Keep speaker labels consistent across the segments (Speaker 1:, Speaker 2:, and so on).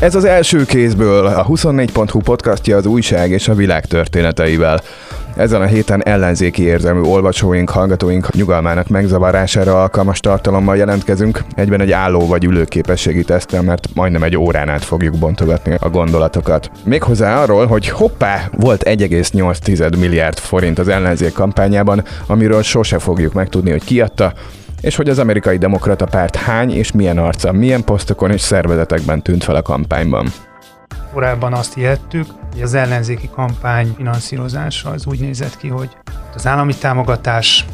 Speaker 1: Ez az első kézből a 24.hu podcastja az újság és a világ történeteivel. Ezen a héten ellenzéki érzelmű olvasóink, hallgatóink nyugalmának megzavarására alkalmas tartalommal jelentkezünk, egyben egy álló vagy ülőképességi tesztel, mert majdnem egy órán át fogjuk bontogatni a gondolatokat. Méghozzá arról, hogy hoppá, volt 1,8 milliárd forint az ellenzék kampányában, amiről sose fogjuk megtudni, hogy ki adta, és hogy az amerikai demokrata párt hány és milyen arca, milyen posztokon és szervezetekben tűnt fel a kampányban.
Speaker 2: Korábban azt hihettük, hogy az ellenzéki kampány finanszírozása az úgy nézett ki, hogy az állami támogatás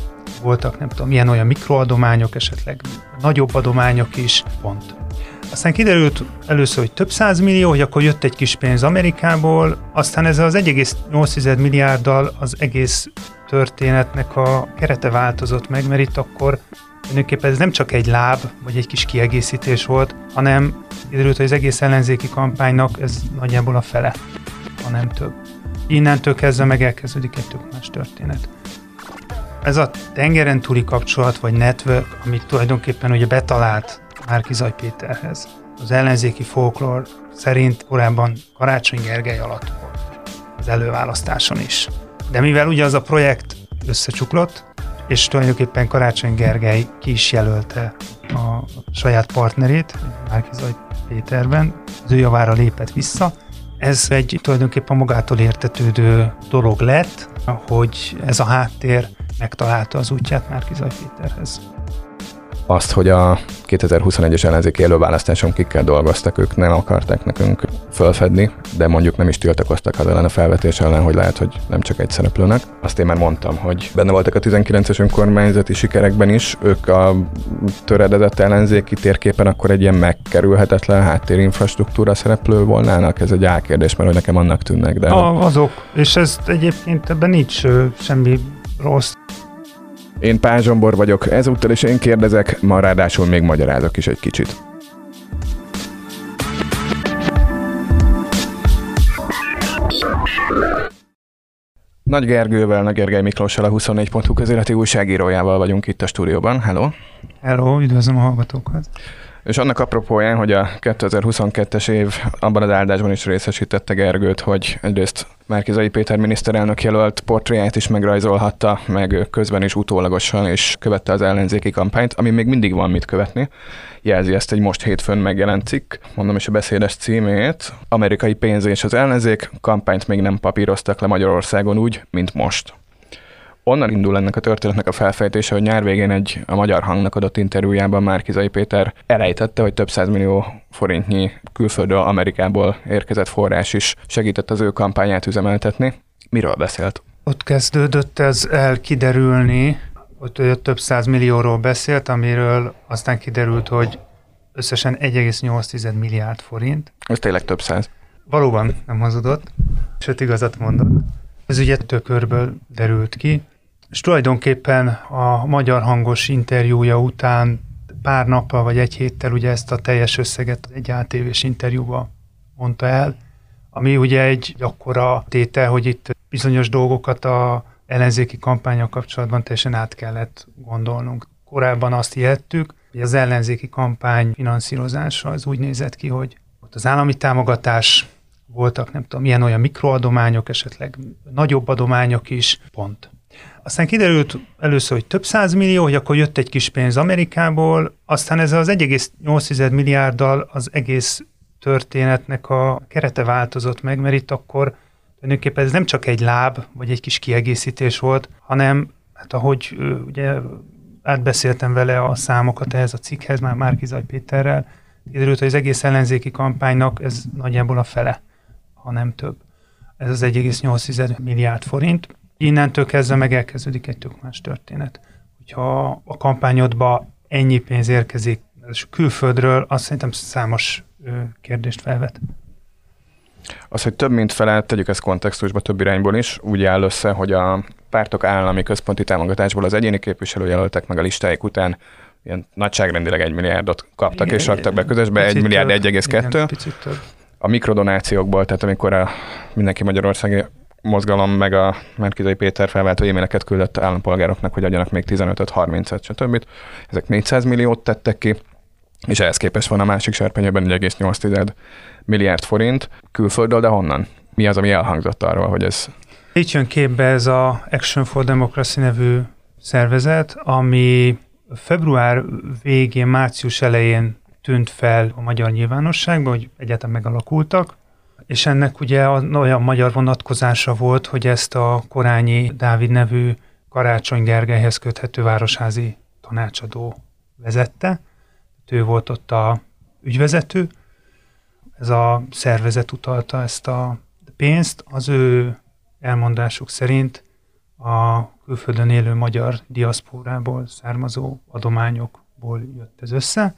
Speaker 2: voltak, nem tudom, milyen olyan mikroadományok, esetleg nagyobb adományok is, pont. Aztán kiderült először, hogy több millió, hogy akkor jött egy kis pénz Amerikából, aztán ez az 1,8 milliárddal az egész történetnek a kerete változott meg, mert itt akkor Tulajdonképpen ez nem csak egy láb, vagy egy kis kiegészítés volt, hanem kiderült, hogy az egész ellenzéki kampánynak ez nagyjából a fele, ha nem több. Innentől kezdve meg elkezdődik egy tök más történet. Ez a tengeren túli kapcsolat, vagy network, amit tulajdonképpen ugye betalált Márki Zaj Péterhez. Az ellenzéki folklór szerint korábban Karácsony Gergely alatt volt az előválasztáson is. De mivel ugye az a projekt összecsuklott, és tulajdonképpen Karácsony Gergely ki is jelölte a saját partnerét, Márkizaj Péterben, az ő javára lépett vissza. Ez egy tulajdonképpen magától értetődő dolog lett, hogy ez a háttér megtalálta az útját Márkizaj Péterhez
Speaker 1: azt, hogy a 2021-es ellenzéki előválasztáson kikkel dolgoztak, ők nem akarták nekünk fölfedni, de mondjuk nem is tiltakoztak az ellen a felvetés ellen, hogy lehet, hogy nem csak egy szereplőnek. Azt én már mondtam, hogy benne voltak a 19-es önkormányzati sikerekben is, ők a töredezett ellenzéki térképen akkor egy ilyen megkerülhetetlen háttérinfrastruktúra szereplő volnának? Ez egy álkérdés, mert hogy nekem annak tűnnek. De...
Speaker 2: A, azok, és ez egyébként ebben nincs semmi rossz.
Speaker 1: Én Pázsombor vagyok, ezúttal is én kérdezek, ma ráadásul még magyarázok is egy kicsit. Nagy Gergővel, Nagy Gergely Miklóssal, a 24.hu közéleti újságírójával vagyunk itt a stúdióban. Hello!
Speaker 2: Hello, üdvözlöm a hallgatókat!
Speaker 1: És annak apropóján, hogy a 2022-es év abban az áldásban is részesítette Gergőt, hogy egyrészt Márkizai Péter miniszterelnök jelölt portréját is megrajzolhatta, meg közben is utólagosan is követte az ellenzéki kampányt, ami még mindig van mit követni. Jelzi ezt egy most hétfőn megjelent cikk, mondom is a beszédes címét. Amerikai pénz és az ellenzék kampányt még nem papíroztak le Magyarországon úgy, mint most onnan indul ennek a történetnek a felfejtése, hogy nyár végén egy a Magyar Hangnak adott interjújában Márkizai Péter elejtette, hogy több millió forintnyi külföldről, Amerikából érkezett forrás is segített az ő kampányát üzemeltetni. Miről beszélt?
Speaker 2: Ott kezdődött ez el kiderülni, hogy több millióról beszélt, amiről aztán kiderült, hogy összesen 1,8 milliárd forint.
Speaker 1: Ez tényleg több száz.
Speaker 2: Valóban nem hazudott, sőt igazat mondott. Ez ugye tökörből derült ki és tulajdonképpen a magyar hangos interjúja után pár nappal vagy egy héttel ugye ezt a teljes összeget egy ATV-s interjúba mondta el, ami ugye egy akkora tétel, hogy itt bizonyos dolgokat a ellenzéki kampányok kapcsolatban teljesen át kellett gondolnunk. Korábban azt hihettük, hogy az ellenzéki kampány finanszírozása az úgy nézett ki, hogy ott az állami támogatás voltak, nem tudom, milyen olyan mikroadományok, esetleg nagyobb adományok is, pont. Aztán kiderült először, hogy több millió, hogy akkor jött egy kis pénz Amerikából, aztán ez az 1,8 milliárddal az egész történetnek a kerete változott meg, mert itt akkor tulajdonképpen ez nem csak egy láb, vagy egy kis kiegészítés volt, hanem hát ahogy ugye átbeszéltem vele a számokat ehhez a cikkhez, már Márkizaj Péterrel, kiderült, hogy az egész ellenzéki kampánynak ez nagyjából a fele, ha nem több. Ez az 1,8 milliárd forint. Innentől kezdve meg elkezdődik egy tök más történet. Hogyha a kampányodba ennyi pénz érkezik külföldről, azt szerintem számos kérdést felvet.
Speaker 1: Az, hogy több mint fele, tegyük ezt kontextusba több irányból is, úgy áll össze, hogy a pártok állami központi támogatásból az egyéni képviselőjelöltek meg a listáik után ilyen nagyságrendileg egy milliárdot kaptak igen, és raktak be közösbe, egy milliárd 1,2. A mikrodonációkból, tehát amikor a mindenki Magyarországi mozgalom meg a Merkizai Péter felváltó e-maileket küldött állampolgároknak, hogy adjanak még 15-30-et, stb. Ezek 400 milliót tettek ki, és ehhez képest van a másik serpenyőben 1,8 milliárd forint külföldről, de honnan? Mi az, ami elhangzott arról, hogy ez...
Speaker 2: Itt jön képbe ez a Action for Democracy nevű szervezet, ami február végén, március elején tűnt fel a magyar nyilvánosságban, hogy egyáltalán megalakultak, és ennek ugye olyan magyar vonatkozása volt, hogy ezt a Korányi Dávid nevű Karácsony Gergelyhez köthető városházi tanácsadó vezette. Ő volt ott a ügyvezető. Ez a szervezet utalta ezt a pénzt. Az ő elmondásuk szerint a külföldön élő magyar diaszpórából származó adományokból jött ez össze.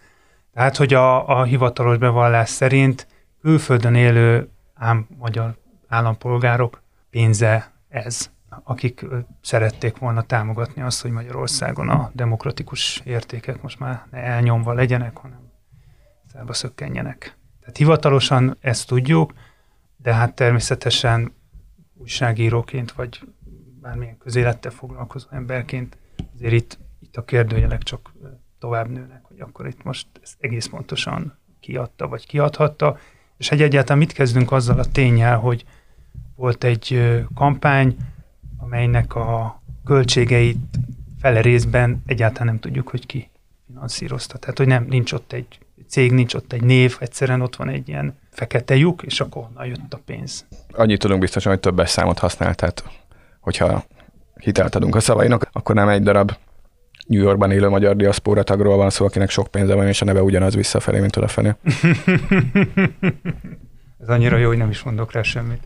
Speaker 2: Tehát, hogy a, a hivatalos bevallás szerint külföldön élő ám magyar állampolgárok pénze ez, akik szerették volna támogatni azt, hogy Magyarországon a demokratikus értékek most már ne elnyomva legyenek, hanem szába szökkenjenek. Tehát hivatalosan ezt tudjuk, de hát természetesen újságíróként, vagy bármilyen közélettel foglalkozó emberként azért itt, itt a kérdőjelek csak tovább nőnek, hogy akkor itt most ezt egész pontosan kiadta, vagy kiadhatta, és egy egyáltalán mit kezdünk azzal a tényel, hogy volt egy kampány, amelynek a költségeit fele részben egyáltalán nem tudjuk, hogy ki finanszírozta. Tehát, hogy nem, nincs ott egy cég, nincs ott egy név, egyszerűen ott van egy ilyen fekete lyuk, és akkor onnan jött a pénz.
Speaker 1: Annyit tudunk biztosan, hogy többes számot használ, tehát hogyha hitelt adunk a szavainak, akkor nem egy darab New Yorkban élő magyar diaszpóra tagról van szó, akinek sok pénze van, és a neve ugyanaz visszafelé, mint odafelé.
Speaker 2: Ez annyira jó, hogy nem is mondok rá semmit.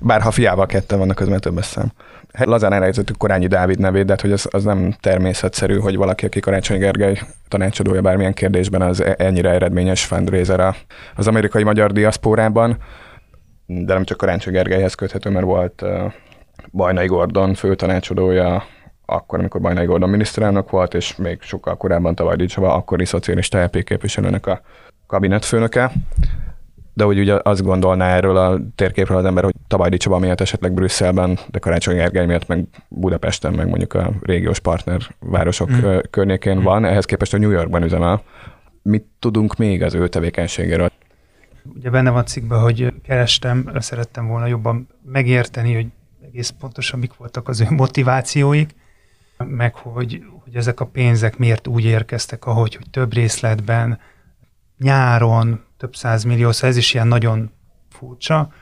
Speaker 1: Bár ha fiával ketten vannak, az már többes szám. Hát lazán elrejtettük Korányi Dávid nevét, de hát, hogy az, az nem természetszerű, hogy valaki, aki Karácsony Gergely tanácsadója bármilyen kérdésben, az e- ennyire eredményes fundraiser az amerikai magyar diaszpórában, de nem csak Karácsony Gergelyhez köthető, mert volt Bajnai Gordon főtanácsadója, akkor, amikor Bajnai Gordon miniszterelnök volt, és még sokkal korábban Tavaly Dicsava, akkori szocialista LP képviselőnek a kabinetfőnöke. De hogy ugye azt gondolná erről a térképről az ember, hogy Tabajdi Csaba miatt esetleg Brüsszelben, de Karácsony Gergely miatt meg Budapesten, meg mondjuk a régiós partnervárosok mm. környékén mm. van, ehhez képest a New Yorkban üzemel. Mit tudunk még az ő tevékenységéről?
Speaker 2: Ugye benne van cikkben, hogy kerestem, szerettem volna jobban megérteni, hogy egész pontosan mik voltak az ő motivációik, meg hogy, hogy ezek a pénzek miért úgy érkeztek, ahogy hogy több részletben, nyáron, több százmillió, szóval ez is ilyen nagyon furcsa,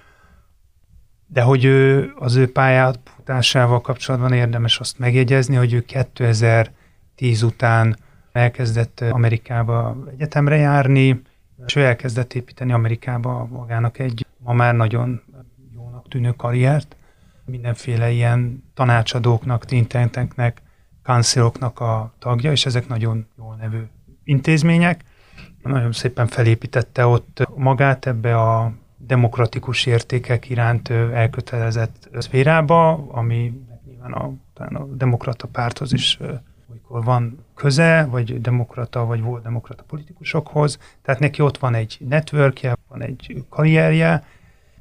Speaker 2: de hogy ő, az ő pályátásával kapcsolatban érdemes azt megjegyezni, hogy ő 2010 után elkezdett Amerikába egyetemre járni, és ő elkezdett építeni Amerikába magának egy ma már nagyon jónak tűnő karriert, mindenféle ilyen tanácsadóknak, think tanknek, counciloknak a tagja, és ezek nagyon jól nevű intézmények. Nagyon szépen felépítette ott magát ebbe a demokratikus értékek iránt elkötelezett szférába, ami nyilván a, a demokrata párthoz is olykor van köze, vagy demokrata, vagy volt demokrata politikusokhoz. Tehát neki ott van egy networkje, van egy karrierje,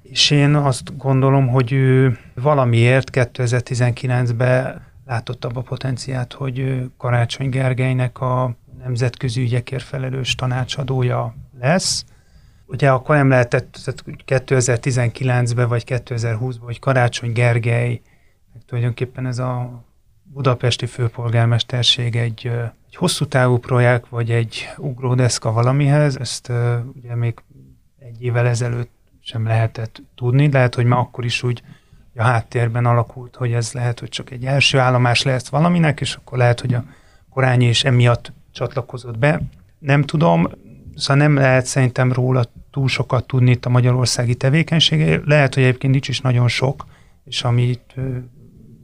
Speaker 2: és én azt gondolom, hogy ő valamiért 2019-ben látott abba potenciát, hogy Karácsony Gergelynek a nemzetközi ügyekért felelős tanácsadója lesz. Ugye akkor nem lehetett 2019-ben vagy 2020-ban, hogy Karácsony Gergely, meg tulajdonképpen ez a budapesti főpolgármesterség egy, egy hosszú távú projekt, vagy egy ugródeszka valamihez, ezt ugye még egy évvel ezelőtt sem lehetett tudni. Lehet, hogy ma akkor is úgy a háttérben alakult, hogy ez lehet, hogy csak egy első állomás lesz valaminek, és akkor lehet, hogy a korányi is emiatt csatlakozott be. Nem tudom, szóval nem lehet szerintem róla túl sokat tudni itt a magyarországi tevékenysége. Lehet, hogy egyébként nincs is nagyon sok, és amit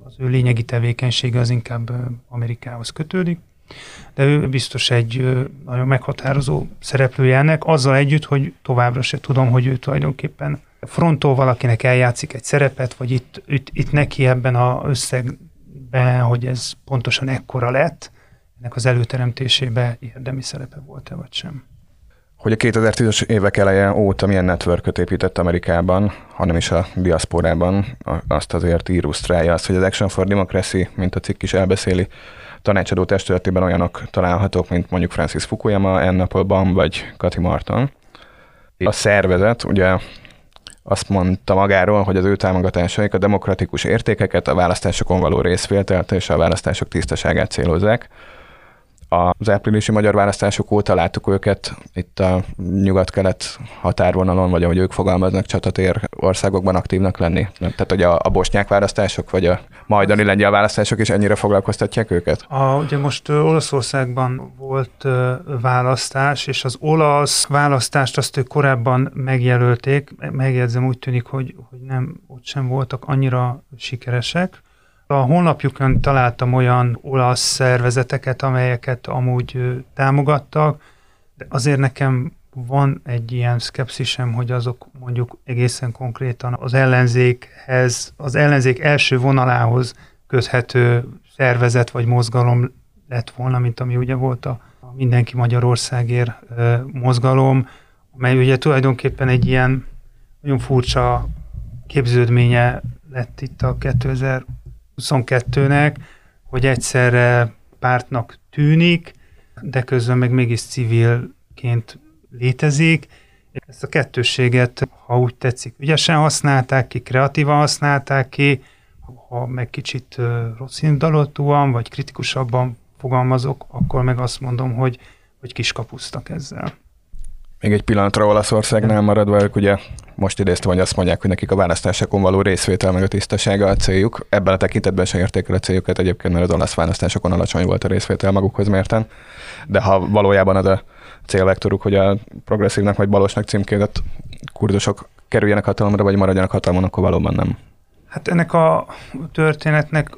Speaker 2: az ő lényegi tevékenysége az inkább Amerikához kötődik de ő biztos egy nagyon meghatározó szereplője ennek, azzal együtt, hogy továbbra se tudom, hogy ő tulajdonképpen frontól valakinek eljátszik egy szerepet, vagy itt, itt, itt neki ebben a összegben, hogy ez pontosan ekkora lett, ennek az előteremtésébe érdemi szerepe volt-e, vagy sem.
Speaker 1: hogy a 2010-es évek eleje óta milyen networköt épített Amerikában, hanem is a diaszporában, azt azért illusztrálja azt, hogy az Action for Democracy, mint a cikk is elbeszéli, tanácsadó testületében olyanok találhatók, mint mondjuk Francis Fukuyama, Anne Applebaum vagy Kati Martin. A szervezet ugye azt mondta magáról, hogy az ő támogatásaik a demokratikus értékeket, a választásokon való részvételt és a választások tisztaságát célozzák, az áprilisi magyar választások óta láttuk őket itt a nyugat-kelet határvonalon, vagy ahogy ők fogalmaznak, csatatér országokban aktívnak lenni. Tehát, hogy a, a bosnyák választások, vagy a majdani lengyel választások is ennyire foglalkoztatják őket?
Speaker 2: A, ugye most Olaszországban volt választás, és az olasz választást azt ők korábban megjelölték. Megjegyzem, úgy tűnik, hogy, hogy nem, ott sem voltak annyira sikeresek. A honlapjukon találtam olyan olasz szervezeteket, amelyeket amúgy támogattak, de azért nekem van egy ilyen szkepszisem, hogy azok mondjuk egészen konkrétan az ellenzékhez, az ellenzék első vonalához köthető szervezet vagy mozgalom lett volna, mint ami ugye volt a, Mindenki Magyarországért mozgalom, mely ugye tulajdonképpen egy ilyen nagyon furcsa képződménye lett itt a 2000 22-nek, hogy egyszerre pártnak tűnik, de közben meg mégis civilként létezik. Ezt a kettősséget, ha úgy tetszik, ügyesen használták ki, kreatívan használták ki, ha meg kicsit rossz indulatúan, vagy kritikusabban fogalmazok, akkor meg azt mondom, hogy, hogy kiskapusztak ezzel.
Speaker 1: Még egy pillanatra Olaszországnál maradva, ők ugye most idéztem, hogy azt mondják, hogy nekik a választásokon való részvétel meg a tisztasága a céljuk. Ebben a tekintetben sem érték a céljukat egyébként, mert az olasz választásokon alacsony volt a részvétel magukhoz mérten. De ha valójában az a célvektoruk, hogy a progresszívnak vagy balosnak címkézett kurdusok kerüljenek hatalomra, vagy maradjanak hatalmon, akkor valóban nem.
Speaker 2: Hát ennek a történetnek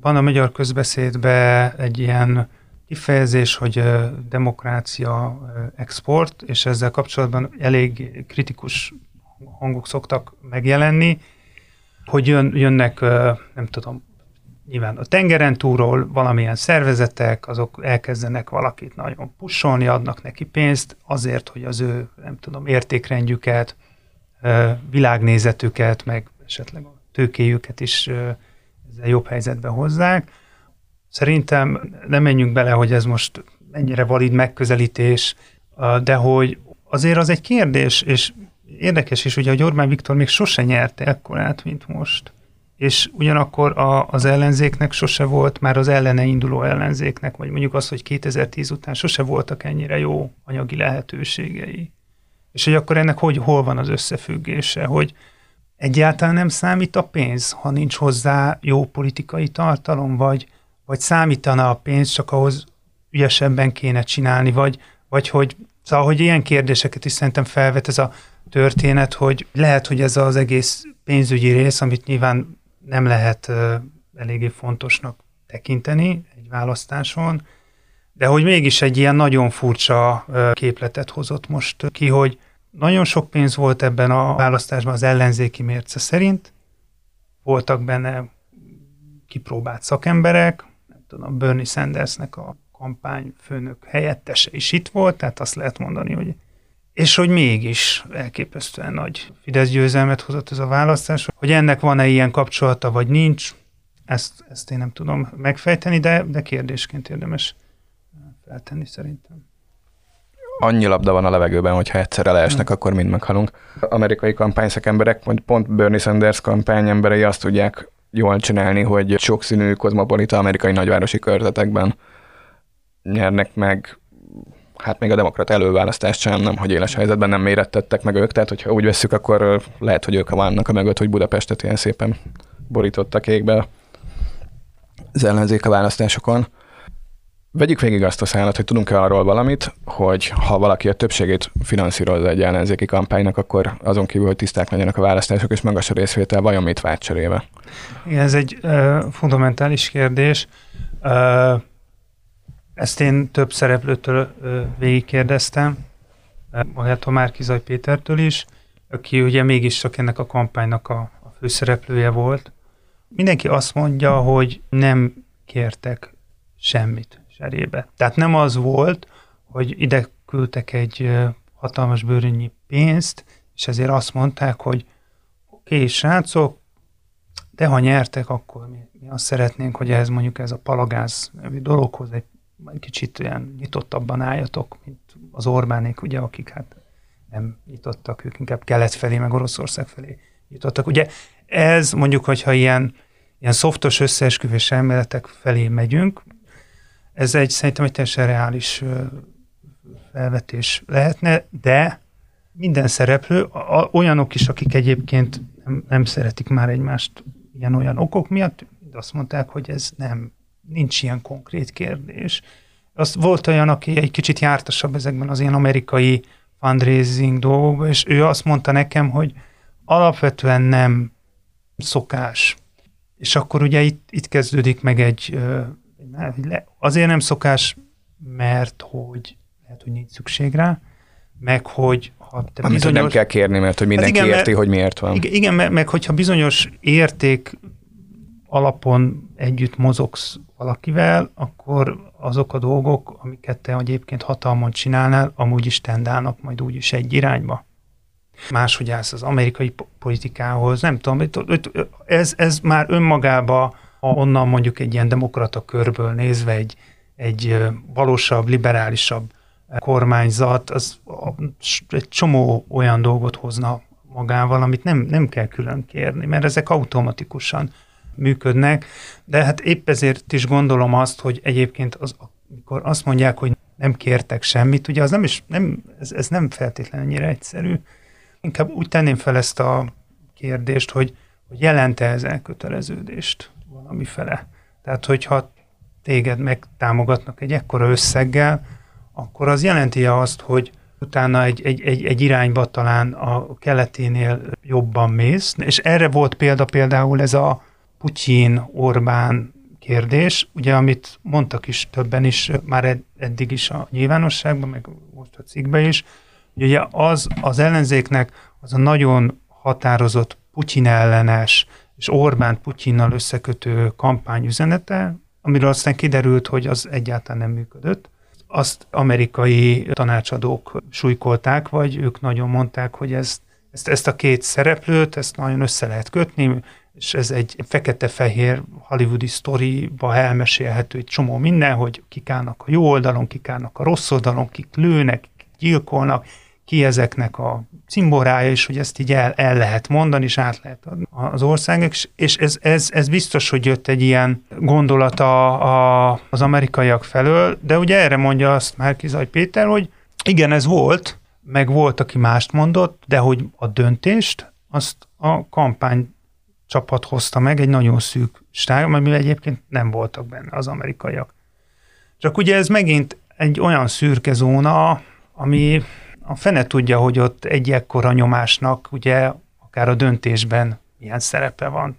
Speaker 2: van a magyar közbeszédben egy ilyen kifejezés, hogy demokrácia export, és ezzel kapcsolatban elég kritikus hangok szoktak megjelenni, hogy jön, jönnek, nem tudom, nyilván a tengeren túlról valamilyen szervezetek, azok elkezdenek valakit nagyon pusolni, adnak neki pénzt azért, hogy az ő, nem tudom, értékrendjüket, világnézetüket, meg esetleg a tőkéjüket is ezzel jobb helyzetbe hozzák. Szerintem nem menjünk bele, hogy ez most mennyire valid megközelítés, de hogy azért az egy kérdés, és érdekes is, ugye, hogy Orbán Viktor még sose nyerte ekkorát, mint most. És ugyanakkor a, az ellenzéknek sose volt, már az ellene induló ellenzéknek, vagy mondjuk az, hogy 2010 után sose voltak ennyire jó anyagi lehetőségei. És hogy akkor ennek hogy, hol van az összefüggése, hogy egyáltalán nem számít a pénz, ha nincs hozzá jó politikai tartalom, vagy, vagy számítana a pénz, csak ahhoz ügyesebben kéne csinálni, vagy, vagy hogy, szóval, hogy ilyen kérdéseket is szerintem felvet ez a történet, hogy lehet, hogy ez az egész pénzügyi rész, amit nyilván nem lehet eléggé fontosnak tekinteni egy választáson, de hogy mégis egy ilyen nagyon furcsa képletet hozott most ki, hogy nagyon sok pénz volt ebben a választásban az ellenzéki mérce szerint, voltak benne kipróbált szakemberek, nem tudom, Bernie Sandersnek a kampányfőnök helyettese is itt volt, tehát azt lehet mondani, hogy és hogy mégis elképesztően nagy Fidesz győzelmet hozott ez a választás. Hogy ennek van-e ilyen kapcsolata, vagy nincs, ezt, ezt én nem tudom megfejteni, de, de kérdésként érdemes feltenni szerintem.
Speaker 1: Annyi labda van a levegőben, hogy ha egyszerre leesnek, akkor mind meghalunk. Amerikai kampányszakemberek, vagy pont Bernie Sanders kampányemberei azt tudják jól csinálni, hogy sokszínű kozmopolita amerikai nagyvárosi körzetekben nyernek meg hát még a demokrat előválasztást sem, nem, hogy éles helyzetben nem mérettettek meg ők, tehát hogyha úgy vesszük, akkor lehet, hogy ők vannak a mögött, hogy Budapestet ilyen szépen borítottak égbe az ellenzék a választásokon. Vegyük végig azt a szállat, hogy tudunk-e arról valamit, hogy ha valaki a többségét finanszírozza egy ellenzéki kampánynak, akkor azon kívül, hogy tiszták legyenek a választások és magas a részvétel, vajon mit vált cserébe?
Speaker 2: Igen, ez egy uh, fundamentális kérdés. Uh, ezt én több szereplőtől végigkérdeztem, magától Márkizaj Pétertől is, aki ugye mégis csak ennek a kampánynak a, a főszereplője volt. Mindenki azt mondja, hogy nem kértek semmit serébe. Tehát nem az volt, hogy ide küldtek egy hatalmas bőrönnyi pénzt, és ezért azt mondták, hogy oké, okay, srácok, de ha nyertek, akkor mi, mi azt szeretnénk, hogy ez mondjuk ez a palagáz dologhoz egy kicsit olyan nyitottabban álljatok, mint az Orbánék, ugye, akik hát nem nyitottak, ők inkább kelet felé, meg Oroszország felé nyitottak. Ugye ez mondjuk, hogyha ilyen, ilyen szoftos összeesküvés elméletek felé megyünk, ez egy szerintem egy teljesen reális felvetés lehetne, de minden szereplő, olyanok is, akik egyébként nem, nem szeretik már egymást ilyen-olyan okok miatt, azt mondták, hogy ez nem, nincs ilyen konkrét kérdés. Az volt olyan, aki egy kicsit jártasabb ezekben az ilyen amerikai fundraising dolgokban, és ő azt mondta nekem, hogy alapvetően nem szokás. És akkor ugye itt, itt kezdődik meg egy, azért nem szokás, mert hogy lehet, hogy nincs szükség rá, meg hogy
Speaker 1: ha te Amit bizonyos... nem kell kérni, mert hogy mindenki hát igen, érti, mert, hogy miért van.
Speaker 2: Igen, igen meg, meg hogyha bizonyos érték alapon együtt mozogsz valakivel, akkor azok a dolgok, amiket te egyébként hatalmon csinálnál, amúgy is tendálnak majd úgyis egy irányba. Máshogy állsz az amerikai politikához, nem tudom, ez, ez már önmagába, ha onnan mondjuk egy ilyen demokrata körből nézve egy, egy valósabb, liberálisabb kormányzat, az egy csomó olyan dolgot hozna magával, amit nem, nem kell külön kérni, mert ezek automatikusan működnek, de hát épp ezért is gondolom azt, hogy egyébként az, amikor azt mondják, hogy nem kértek semmit, ugye az nem is, nem, ez, ez nem feltétlenül ennyire egyszerű. Inkább úgy tenném fel ezt a kérdést, hogy, hogy jelente ez elköteleződést valami fele. Tehát, hogyha téged megtámogatnak egy ekkora összeggel, akkor az jelenti azt, hogy utána egy, egy, egy, egy irányba talán a keleténél jobban mész, és erre volt példa például ez a Putyin, Orbán kérdés, ugye amit mondtak is többen is, már eddig is a nyilvánosságban, meg most a cikkben is, hogy ugye az az ellenzéknek az a nagyon határozott Putyin ellenes és Orbán Putyinnal összekötő kampányüzenete, amiről aztán kiderült, hogy az egyáltalán nem működött. Azt amerikai tanácsadók súlykolták, vagy ők nagyon mondták, hogy ezt, ezt, ezt a két szereplőt, ezt nagyon össze lehet kötni, és ez egy fekete-fehér hollywoodi sztoriba elmesélhető egy csomó minden, hogy kik állnak a jó oldalon, kik állnak a rossz oldalon, kik lőnek, kik gyilkolnak, ki ezeknek a cimborája, és hogy ezt így el, el lehet mondani, és át lehet adni az országok, és ez, ez, ez biztos, hogy jött egy ilyen gondolata a, az amerikaiak felől, de ugye erre mondja azt Márkizaj Péter, hogy igen, ez volt, meg volt, aki mást mondott, de hogy a döntést azt a kampány csapat hozta meg, egy nagyon szűk stáb, amivel egyébként nem voltak benne az amerikaiak. Csak ugye ez megint egy olyan szürke zóna, ami a fene tudja, hogy ott egy ekkora nyomásnak ugye akár a döntésben milyen szerepe van.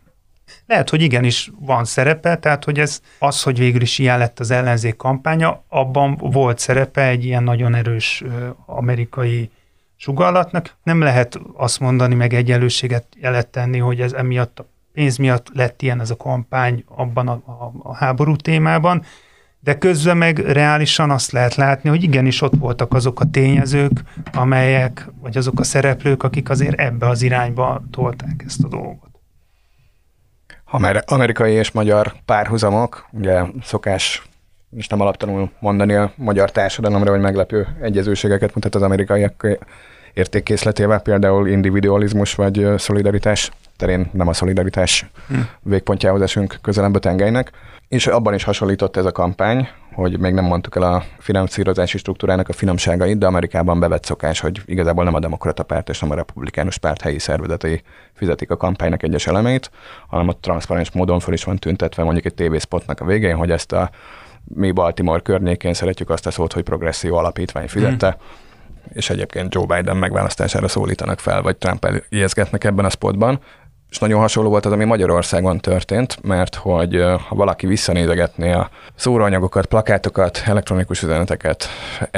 Speaker 2: Lehet, hogy igenis van szerepe, tehát hogy ez az, hogy végül is ilyen lett az ellenzék kampánya, abban volt szerepe egy ilyen nagyon erős amerikai sugallatnak. Nem lehet azt mondani, meg egyenlőséget jelet tenni, hogy ez emiatt a pénz miatt lett ilyen ez a kampány abban a, a, a háború témában, de közben meg reálisan azt lehet látni, hogy igenis ott voltak azok a tényezők, amelyek, vagy azok a szereplők, akik azért ebbe az irányba tolták ezt a dolgot.
Speaker 1: Amerikai és magyar párhuzamok, ugye szokás és nem alaptanul mondani a magyar társadalomra, hogy meglepő egyezőségeket mutat az amerikaiak értékkészletével, például individualizmus vagy szolidaritás terén nem a szolidaritás hm. végpontjához esünk közelebb a tengelynek. És abban is hasonlított ez a kampány, hogy még nem mondtuk el a finanszírozási struktúrának a finomságait, de Amerikában bevett szokás, hogy igazából nem a demokrata párt és nem a republikánus párt helyi szervezetei fizetik a kampánynak egyes elemeit, hanem a transzparens módon föl is van tüntetve mondjuk egy tévészpotnak a végén, hogy ezt a mi Baltimore környékén szeretjük azt a szót, hogy progresszió alapítvány fizette, mm. és egyébként Joe Biden megválasztására szólítanak fel, vagy Trump ijeszgetnek ebben a spotban. És nagyon hasonló volt az, ami Magyarországon történt, mert hogy ha valaki visszanézegetné a szóróanyagokat, plakátokat, elektronikus üzeneteket,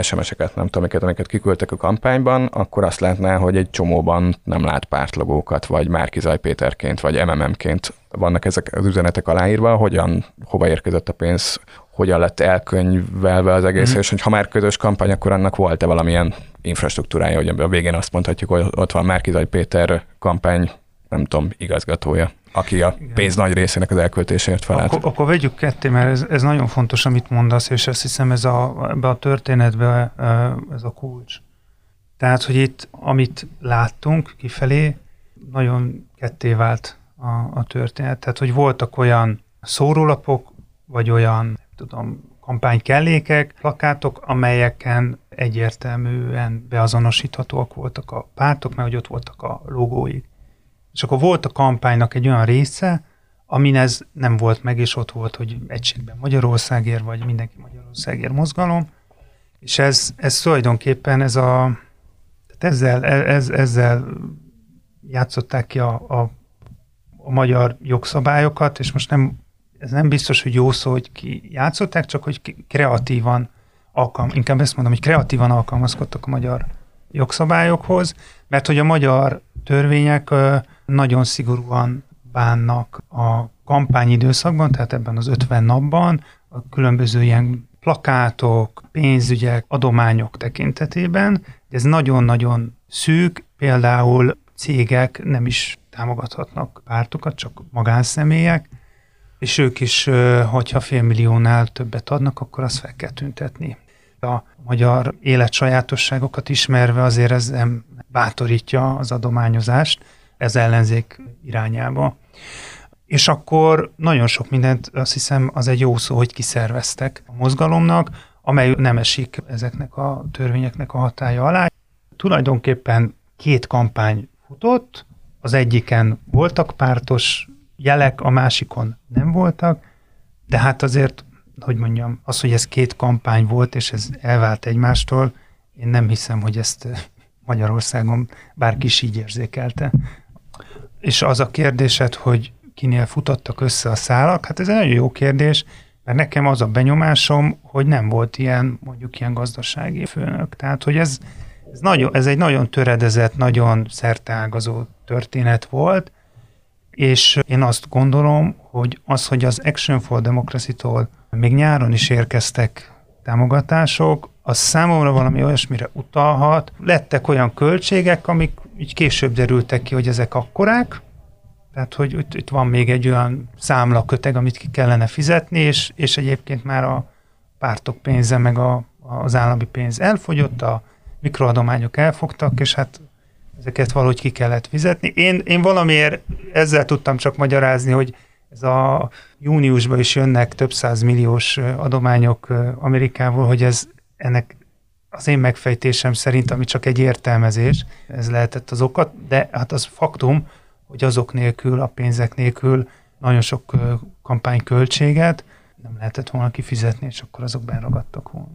Speaker 1: SMS-eket, nem tudom, amiket, amiket kiküldtek a kampányban, akkor azt látná, hogy egy csomóban nem lát pártlogókat, vagy Márkizaj Péterként, vagy MMM-ként vannak ezek az üzenetek aláírva, hogyan, hova érkezett a pénz, hogyan lett elkönyvelve az egész, mm. és hogy ha már közös kampány, akkor annak volt-e valamilyen infrastruktúrája, hogy a végén azt mondhatjuk, hogy ott van Márkizaj Péter kampány, nem tudom, igazgatója, aki a Igen. pénz nagy részének az elköltésért felelt.
Speaker 2: Akkor, akkor vegyük ketté, mert ez, ez nagyon fontos, amit mondasz, és azt hiszem ez a, ebbe a történetbe ez a kulcs. Tehát, hogy itt, amit láttunk kifelé, nagyon ketté vált a, a történet. Tehát, hogy voltak olyan szórólapok, vagy olyan, tudom, kampánykellékek, plakátok, amelyeken egyértelműen beazonosíthatóak voltak a pártok, mert hogy ott voltak a logóik. És akkor volt a kampánynak egy olyan része, amin ez nem volt meg, és ott volt, hogy egységben Magyarországért, vagy mindenki Magyarországért mozgalom, és ez, ez tulajdonképpen ez a, ezzel, ez, ezzel játszották ki a, a, a magyar jogszabályokat, és most nem, ez nem biztos, hogy jó szó, hogy ki játszották, csak hogy kreatívan alkalm, inkább ezt mondom, hogy kreatívan alkalmazkodtak a magyar jogszabályokhoz, mert hogy a magyar törvények nagyon szigorúan bánnak a kampányidőszakban, tehát ebben az 50 napban a különböző ilyen plakátok, pénzügyek, adományok tekintetében. Ez nagyon-nagyon szűk, például cégek nem is támogathatnak pártokat, csak magánszemélyek, és ők is, hogyha félmilliónál többet adnak, akkor azt fel kell tüntetni. A magyar élet sajátosságokat ismerve azért ez nem bátorítja az adományozást, ez ellenzék irányába. És akkor nagyon sok mindent, azt hiszem, az egy jó szó, hogy kiszerveztek a mozgalomnak, amely nem esik ezeknek a törvényeknek a hatája alá. Tulajdonképpen két kampány futott, az egyiken voltak pártos jelek, a másikon nem voltak, de hát azért, hogy mondjam, az, hogy ez két kampány volt, és ez elvált egymástól, én nem hiszem, hogy ezt Magyarországon bárki is így érzékelte. És az a kérdésed, hogy kinél futottak össze a szálak, hát ez egy nagyon jó kérdés, mert nekem az a benyomásom, hogy nem volt ilyen, mondjuk ilyen gazdasági főnök. Tehát, hogy ez, ez, nagyon, ez egy nagyon töredezett, nagyon szerteágazó történet volt, és én azt gondolom, hogy az, hogy az Action for Democracy-tól még nyáron is érkeztek támogatások, az számomra valami olyasmire utalhat. Lettek olyan költségek, amik így később derültek ki, hogy ezek akkorák, tehát, hogy itt, itt van még egy olyan számlaköteg, amit ki kellene fizetni, és, és egyébként már a pártok pénze, meg a, az állami pénz elfogyott, a mikroadományok elfogtak, és hát ezeket valahogy ki kellett fizetni. Én, én valamiért ezzel tudtam csak magyarázni, hogy ez a júniusban is jönnek több száz milliós adományok Amerikából, hogy ez ennek az én megfejtésem szerint, ami csak egy értelmezés, ez lehetett az okat, de hát az faktum, hogy azok nélkül, a pénzek nélkül nagyon sok kampányköltséget nem lehetett volna kifizetni, és akkor azok benragadtak volna.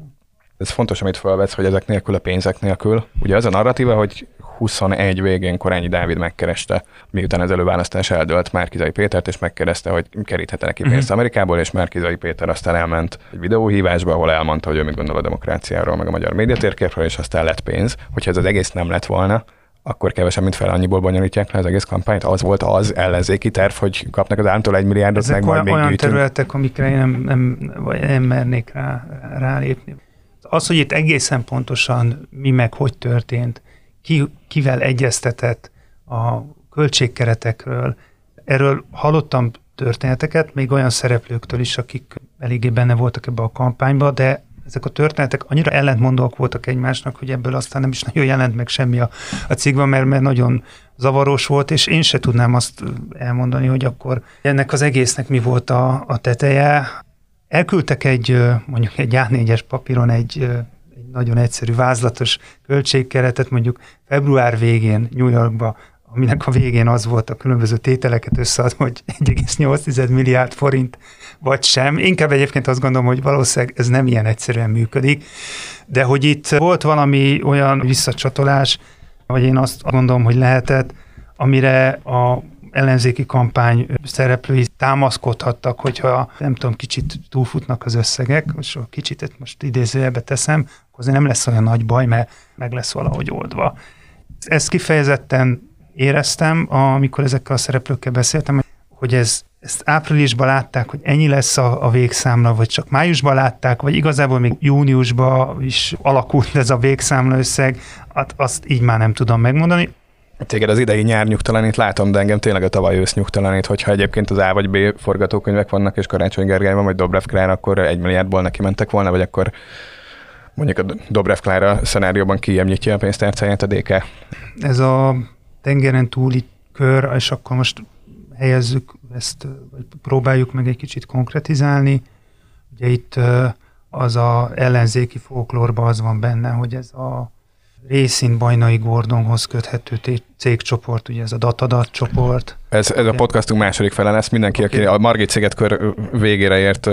Speaker 1: Ez fontos, amit felvetsz, hogy ezek nélkül a pénzek nélkül. Ugye az a narratíva, hogy 21 végén Korányi Dávid megkereste, miután az előválasztás eldőlt Márkizai Pétert, és megkérdezte, hogy keríthet neki pénzt uh-huh. Amerikából, és Márkizai Péter aztán elment egy videóhívásba, ahol elmondta, hogy ő mit gondol a demokráciáról, meg a magyar médiatérképről, és aztán lett pénz. Hogyha ez az egész nem lett volna, akkor kevesebb, mint fel annyiból bonyolítják le az egész kampányt. Az volt az ellenzéki terv, hogy kapnak az államtól egy milliárdot,
Speaker 2: Ezek
Speaker 1: meg majd
Speaker 2: olyan,
Speaker 1: még
Speaker 2: olyan
Speaker 1: gyűjtünk.
Speaker 2: területek, amikre én nem, nem, vagy nem mernék rá, rálépni. Az, hogy itt egészen pontosan mi meg hogy történt, ki, kivel egyeztetett a költségkeretekről, erről hallottam történeteket, még olyan szereplőktől is, akik eléggé benne voltak ebbe a kampányba, de ezek a történetek annyira ellentmondóak voltak egymásnak, hogy ebből aztán nem is nagyon jelent meg semmi a, a cikkben, mert, mert nagyon zavaros volt, és én se tudnám azt elmondani, hogy akkor ennek az egésznek mi volt a, a teteje. Elküldtek egy, mondjuk egy A4-es papíron egy, nagyon egyszerű vázlatos költségkeretet, mondjuk február végén New Yorkba aminek a végén az volt a különböző tételeket összead, hogy 1,8 milliárd forint vagy sem. Inkább egyébként azt gondolom, hogy valószínűleg ez nem ilyen egyszerűen működik, de hogy itt volt valami olyan visszacsatolás, vagy én azt gondolom, hogy lehetett, amire a ellenzéki kampány szereplői támaszkodhattak, hogyha nem tudom, kicsit túlfutnak az összegek, és a kicsit most idézőjelbe teszem, akkor azért nem lesz olyan nagy baj, mert meg lesz valahogy oldva. Ez kifejezetten éreztem, amikor ezekkel a szereplőkkel beszéltem, hogy ez ezt áprilisban látták, hogy ennyi lesz a, a végszámla, vagy csak májusban látták, vagy igazából még júniusban is alakult ez a végszámla összeg, hát azt így már nem tudom megmondani.
Speaker 1: Téged az idei nyár nyugtalanít látom, de engem tényleg a tavaly ősz nyugtalanít, hogyha egyébként az A vagy B forgatókönyvek vannak, és Karácsony Gergely van, vagy Dobrev Klár, akkor egy milliárdból neki mentek volna, vagy akkor mondjuk a Dobrev Klára szenárióban kiemnyitja a pénztárcáját a DK?
Speaker 2: Ez a tengeren túli kör, és akkor most helyezzük ezt, vagy próbáljuk meg egy kicsit konkretizálni. Ugye itt az a ellenzéki folklórban az van benne, hogy ez a részint Bajnai Gordonhoz köthető cégcsoport, ugye ez a Datadat csoport.
Speaker 1: Ez, ez a podcastunk második fele lesz. Mindenki, okay. aki a Margit Sziget kör végére ért,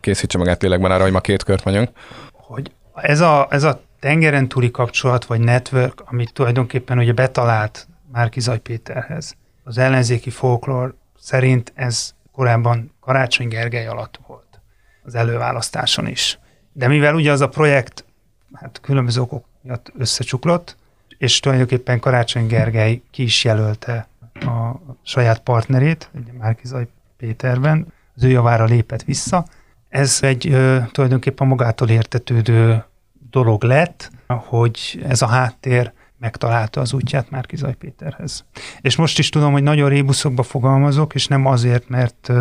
Speaker 1: készítse magát lélekben arra, hogy ma két kört megyünk.
Speaker 2: Hogy ez a, ez a tengeren túli kapcsolat, vagy network, amit tulajdonképpen ugye betalált Márkizaj Péterhez, az ellenzéki folklór szerint ez korábban Karácsony Gergely alatt volt az előválasztáson is. De mivel ugye az a projekt hát különböző okok miatt összecsuklott, és tulajdonképpen Karácsony Gergely ki is jelölte a saját partnerét, ugye Márkizaj Péterben, az ő javára lépett vissza. Ez egy ö, tulajdonképpen magától értetődő dolog lett, hogy ez a háttér megtalálta az útját Márkizaj Péterhez. És most is tudom, hogy nagyon rébuszokba fogalmazok, és nem azért, mert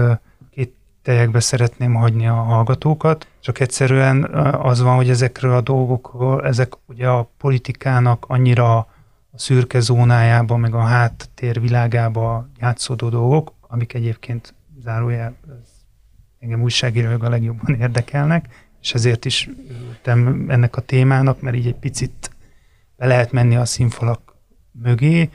Speaker 2: tejekbe szeretném hagyni a hallgatókat, csak egyszerűen az van, hogy ezekről a dolgokról, ezek ugye a politikának annyira a szürke zónájába, meg a háttér világába játszódó dolgok, amik egyébként zárójel engem újságírók a legjobban érdekelnek, és ezért is ültem ennek a témának, mert így egy picit be lehet menni a színfalak mögé,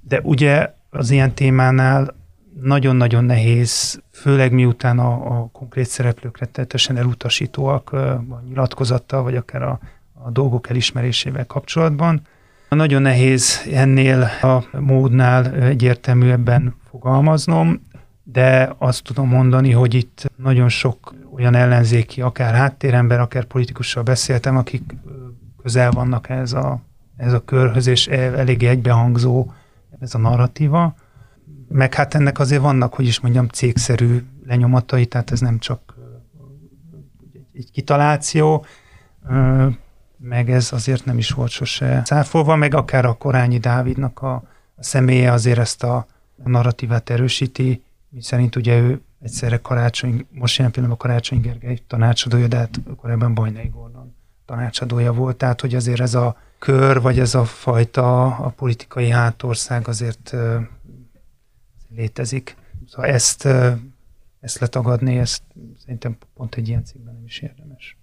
Speaker 2: de ugye az ilyen témánál nagyon-nagyon nehéz, főleg miután a, a konkrét szereplők rettenetesen elutasítóak a nyilatkozattal, vagy akár a, a dolgok elismerésével kapcsolatban. Nagyon nehéz ennél a módnál egyértelműebben fogalmaznom, de azt tudom mondani, hogy itt nagyon sok olyan ellenzéki, akár háttérember, akár politikussal beszéltem, akik közel vannak ez a ez a körhöz, és e, elég egybehangzó ez a narratíva. Meg hát ennek azért vannak, hogy is mondjam, cégszerű lenyomatai, tehát ez nem csak egy kitaláció, meg ez azért nem is volt sose száfolva, meg akár a Korányi Dávidnak a, a személye azért ezt a narratívát erősíti, mi szerint ugye ő egyszerre karácsony, most jelen pillanatban Karácsony Gergely tanácsadója, de hát korábban Bajnai Gordon tanácsadója volt, tehát hogy azért ez a kör, vagy ez a fajta a politikai hátország azért létezik. Szóval ezt, ezt letagadni, ezt szerintem pont egy ilyen cikkben nem is érdemes.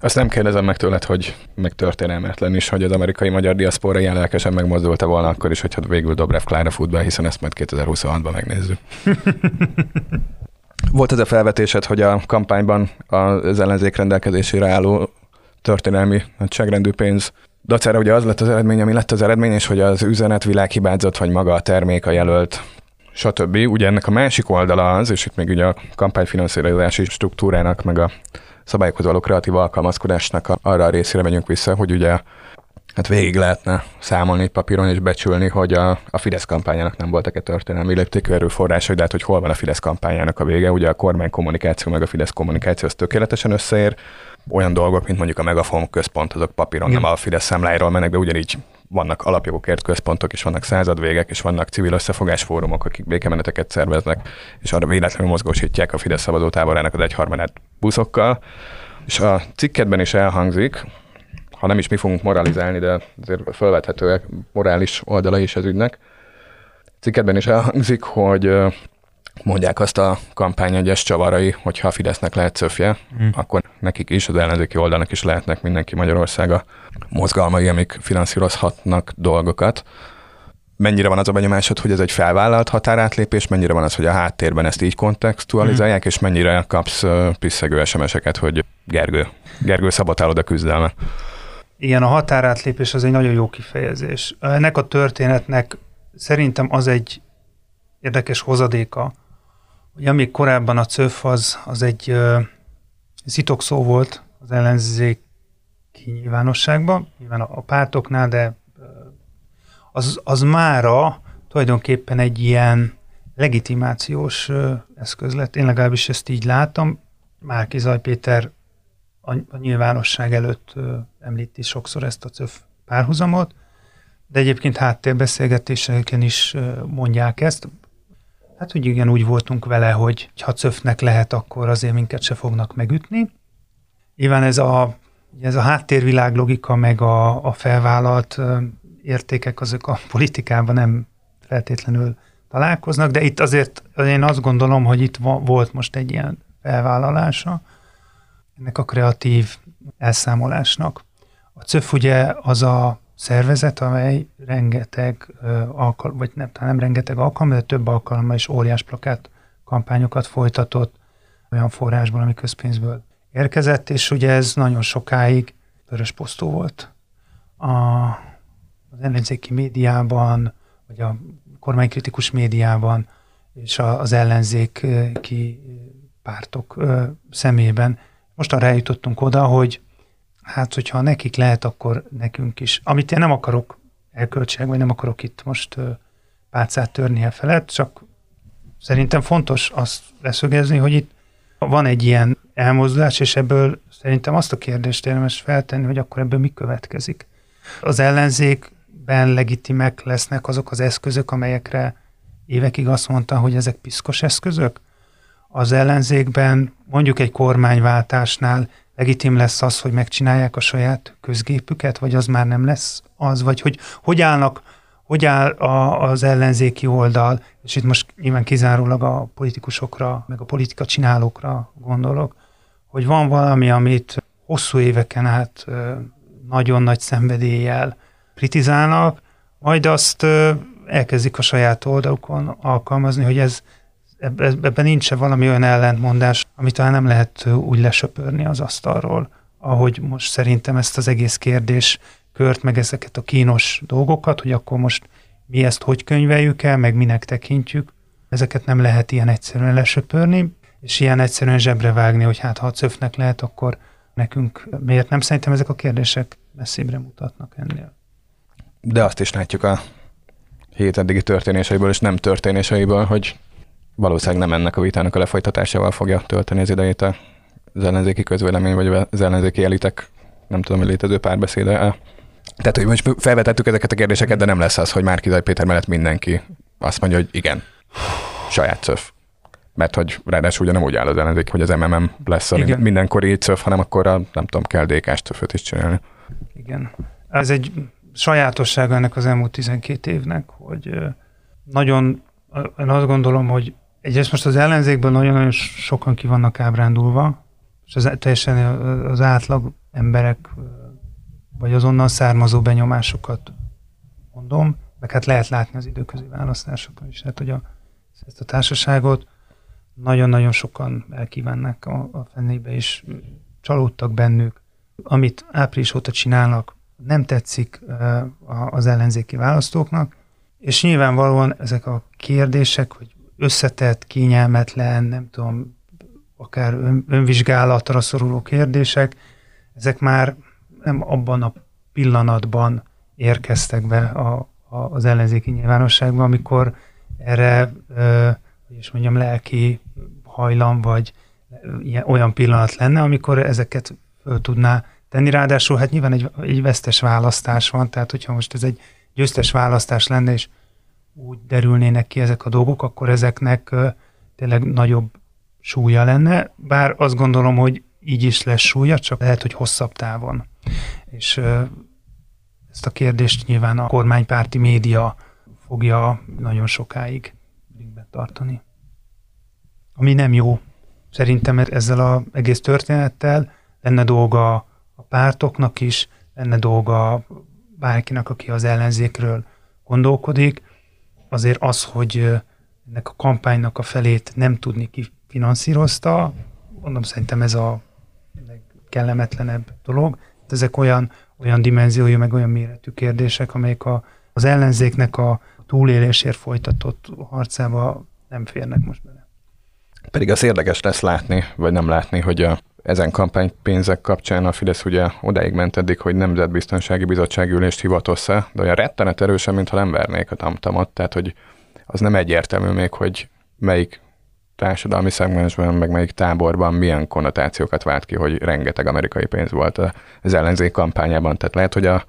Speaker 1: Azt nem kérdezem meg tőled, hogy meg történelmetlen is, hogy az amerikai magyar diaszpora ilyen lelkesen megmozdulta volna akkor is, hogyha végül Dobrev Klára fut be, hiszen ezt majd 2026-ban megnézzük. Volt ez a felvetésed, hogy a kampányban az ellenzék rendelkezésére álló történelmi nagyságrendű pénz. Dacára ugye az lett az eredmény, ami lett az eredmény, és hogy az üzenet világhibázott, vagy maga a termék, a jelölt, stb. Ugye ennek a másik oldala az, és itt még ugye a kampányfinanszírozási struktúrának, meg a szabályokhoz való kreatív alkalmazkodásnak a, arra a részére megyünk vissza, hogy ugye hát végig lehetne számolni papíron és becsülni, hogy a, a Fidesz kampányának nem voltak-e történelmi léptékű erőforrásai, de hát hogy hol van a Fidesz kampányának a vége, ugye a kormány kommunikáció meg a Fidesz kommunikáció az tökéletesen összeér, olyan dolgok, mint mondjuk a Megafon központ, azok papíron Igen. nem a Fidesz számláiról mennek, de ugyanígy vannak alapjogokért központok, és vannak századvégek, és vannak civil összefogásfórumok, akik békemeneteket szerveznek, és arra véletlenül mozgósítják a Fidesz táborának az egyharmadát buszokkal. És a cikkedben is elhangzik, ha nem is mi fogunk moralizálni, de azért felvethetőek morális oldala is ez ügynek. Cikkedben is elhangzik, hogy mondják azt a kampány egyes csavarai, hogyha a Fidesznek lehet szöfje, mm. akkor nekik is, az ellenzéki oldalnak is lehetnek mindenki Magyarországa mozgalmai, amik finanszírozhatnak dolgokat. Mennyire van az a benyomásod, hogy ez egy felvállalt határátlépés, mennyire van az, hogy a háttérben ezt így kontextualizálják, mm. és mennyire kapsz piszegő SMS-eket, hogy Gergő, Gergő szabotálod a küzdelmet?
Speaker 2: Igen, a határátlépés az egy nagyon jó kifejezés. Ennek a történetnek szerintem az egy érdekes hozadéka, hogy amíg korábban a CÖF az, az egy szitokszó volt az ellenzék nyilvánosságban, nyilván a, a pártoknál, de az, az mára tulajdonképpen egy ilyen legitimációs eszköz lett. Én legalábbis ezt így látom. Márki Zaj Péter a, a nyilvánosság előtt említi sokszor ezt a CÖF párhuzamot, de egyébként háttérbeszélgetéseken is mondják ezt. Hát, hogy igen, úgy voltunk vele, hogy ha CÖF-nek lehet, akkor azért minket se fognak megütni. Nyilván ez a, ez a háttérvilág logika, meg a, a felvállalt értékek, azok a politikában nem feltétlenül találkoznak, de itt azért én azt gondolom, hogy itt volt most egy ilyen felvállalása ennek a kreatív elszámolásnak. A CÖF ugye az a szervezet, amely rengeteg alkalom, vagy nem, nem rengeteg alkalom, de több alkalommal is óriás plakát kampányokat folytatott olyan forrásból, ami közpénzből érkezett, és ugye ez nagyon sokáig vörös posztó volt. A, az ellenzéki médiában, vagy a kormánykritikus médiában, és a, az ellenzéki pártok szemében. Most arra eljutottunk oda, hogy hát, hogyha nekik lehet, akkor nekünk is. Amit én nem akarok elköltség, vagy nem akarok itt most pálcát törni el felett, csak szerintem fontos azt leszögezni, hogy itt van egy ilyen elmozdulás, és ebből szerintem azt a kérdést érdemes feltenni, hogy akkor ebből mi következik. Az ellenzékben legitimek lesznek azok az eszközök, amelyekre évekig azt mondta, hogy ezek piszkos eszközök. Az ellenzékben mondjuk egy kormányváltásnál legitim lesz az, hogy megcsinálják a saját közgépüket, vagy az már nem lesz az, vagy hogy hogy állnak, hogy áll a, az ellenzéki oldal, és itt most nyilván kizárólag a politikusokra, meg a politika csinálókra gondolok, hogy van valami, amit hosszú éveken át nagyon nagy szenvedéllyel kritizálnak, majd azt elkezdik a saját oldalukon alkalmazni, hogy ez ebben nincs valami olyan ellentmondás, amit talán nem lehet úgy lesöpörni az asztalról, ahogy most szerintem ezt az egész kérdés kört, meg ezeket a kínos dolgokat, hogy akkor most mi ezt hogy könyveljük el, meg minek tekintjük. Ezeket nem lehet ilyen egyszerűen lesöpörni, és ilyen egyszerűen zsebre vágni, hogy hát ha a cöfnek lehet, akkor nekünk miért nem? Szerintem ezek a kérdések messzibbre mutatnak ennél.
Speaker 1: De azt is látjuk a hét eddigi történéseiből és nem történéseiből, hogy valószínűleg nem ennek a vitának a lefolytatásával fogja tölteni az idejét az ellenzéki közvélemény, vagy az ellenzéki elitek, nem tudom, hogy létező párbeszéde. Tehát, hogy most felvetettük ezeket a kérdéseket, de nem lesz az, hogy már Kizaj Péter mellett mindenki azt mondja, hogy igen, saját cöf. Mert hogy ráadásul ugye nem úgy áll az ellenzék, hogy az MMM lesz a igen. mindenkori cöf, hanem akkor a, nem tudom, kell DK-s is csinálni.
Speaker 2: Igen. Ez egy sajátossága ennek az elmúlt 12 évnek, hogy nagyon, én azt gondolom, hogy Egyrészt most az ellenzékből nagyon-nagyon sokan ki vannak ábrándulva, és az, teljesen az átlag emberek, vagy azonnal származó benyomásokat mondom, meg hát lehet látni az időközi választásokon is, hát hogy a, ezt a társaságot nagyon-nagyon sokan elkívánnak a, a fennébe, és csalódtak bennük. Amit április óta csinálnak, nem tetszik az ellenzéki választóknak, és nyilvánvalóan ezek a kérdések, hogy összetett, kényelmetlen, nem tudom, akár ön, önvizsgálatra szoruló kérdések, ezek már nem abban a pillanatban érkeztek be a, a, az ellenzéki nyilvánosságba, amikor erre, ö, hogy is mondjam, lelki hajlam, vagy ilyen, olyan pillanat lenne, amikor ezeket föl tudná tenni. Ráadásul hát nyilván egy, egy vesztes választás van, tehát hogyha most ez egy győztes választás lenne, és úgy derülnének ki ezek a dolgok, akkor ezeknek tényleg nagyobb súlya lenne, bár azt gondolom, hogy így is lesz súlya, csak lehet, hogy hosszabb távon. És ezt a kérdést nyilván a kormánypárti média fogja nagyon sokáig tartani. Ami nem jó. Szerintem ezzel az egész történettel lenne dolga a pártoknak is, lenne dolga bárkinek, aki az ellenzékről gondolkodik, azért az, hogy ennek a kampánynak a felét nem tudni ki finanszírozta, mondom, szerintem ez a kellemetlenebb dolog. Ezek olyan, olyan dimenziójú, meg olyan méretű kérdések, amelyek a, az ellenzéknek a túlélésért folytatott harcába nem férnek most bele.
Speaker 1: Pedig az érdekes lesz látni, vagy nem látni, hogy a, ezen kampánypénzek kapcsán a Fidesz ugye odáig ment eddig, hogy Nemzetbiztonsági Bizottság ülést hivat össze, de olyan rettenet erősen, mintha nem vernék a tamtamot, tehát hogy az nem egyértelmű még, hogy melyik társadalmi szegmensben, meg melyik táborban milyen konnotációkat vált ki, hogy rengeteg amerikai pénz volt az ellenzék kampányában. Tehát lehet, hogy a,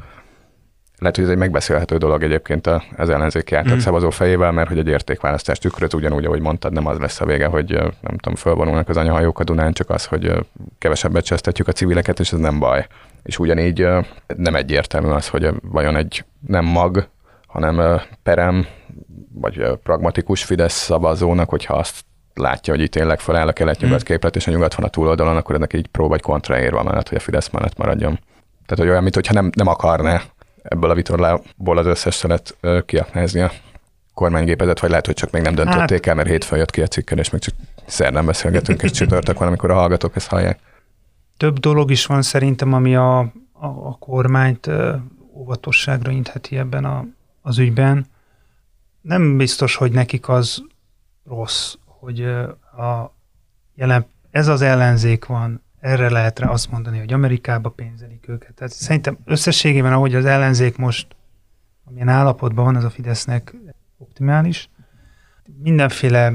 Speaker 1: lehet, hogy ez egy megbeszélhető dolog egyébként az ellenzéki átlag mm. szavazó fejével, mert hogy egy értékválasztás tükröt ugyanúgy, ahogy mondtad, nem az lesz a vége, hogy nem tudom, fölvonulnak az anyahajók a Dunán, csak az, hogy kevesebbet csesztetjük a civileket, és ez nem baj. És ugyanígy nem egyértelmű az, hogy vajon egy nem mag, hanem perem, vagy pragmatikus Fidesz szavazónak, hogyha azt látja, hogy itt tényleg feláll a kelet-nyugat mm. képlet, és a nyugat van a túloldalon, akkor ennek így pró vagy kontraérva mellett, hogy a Fidesz mellett maradjon. Tehát, hogy olyan, mintha nem, nem akarná ebből a vitorlából az összes szelet kiaknázni a kormánygépezet, vagy lehet, hogy csak még nem döntötték hát. el, mert hétfőn jött ki a cikkel, és még csak szerdán beszélgetünk, és csütörtök van, amikor a hallgatók ezt hallják.
Speaker 2: Több dolog is van szerintem, ami a, a, a kormányt óvatosságra intheti ebben a, az ügyben. Nem biztos, hogy nekik az rossz, hogy a jelen, ez az ellenzék van, erre lehet rá azt mondani, hogy Amerikába pénzelik őket. Tehát szerintem összességében, ahogy az ellenzék most, amilyen állapotban van, az a Fidesznek optimális. Mindenféle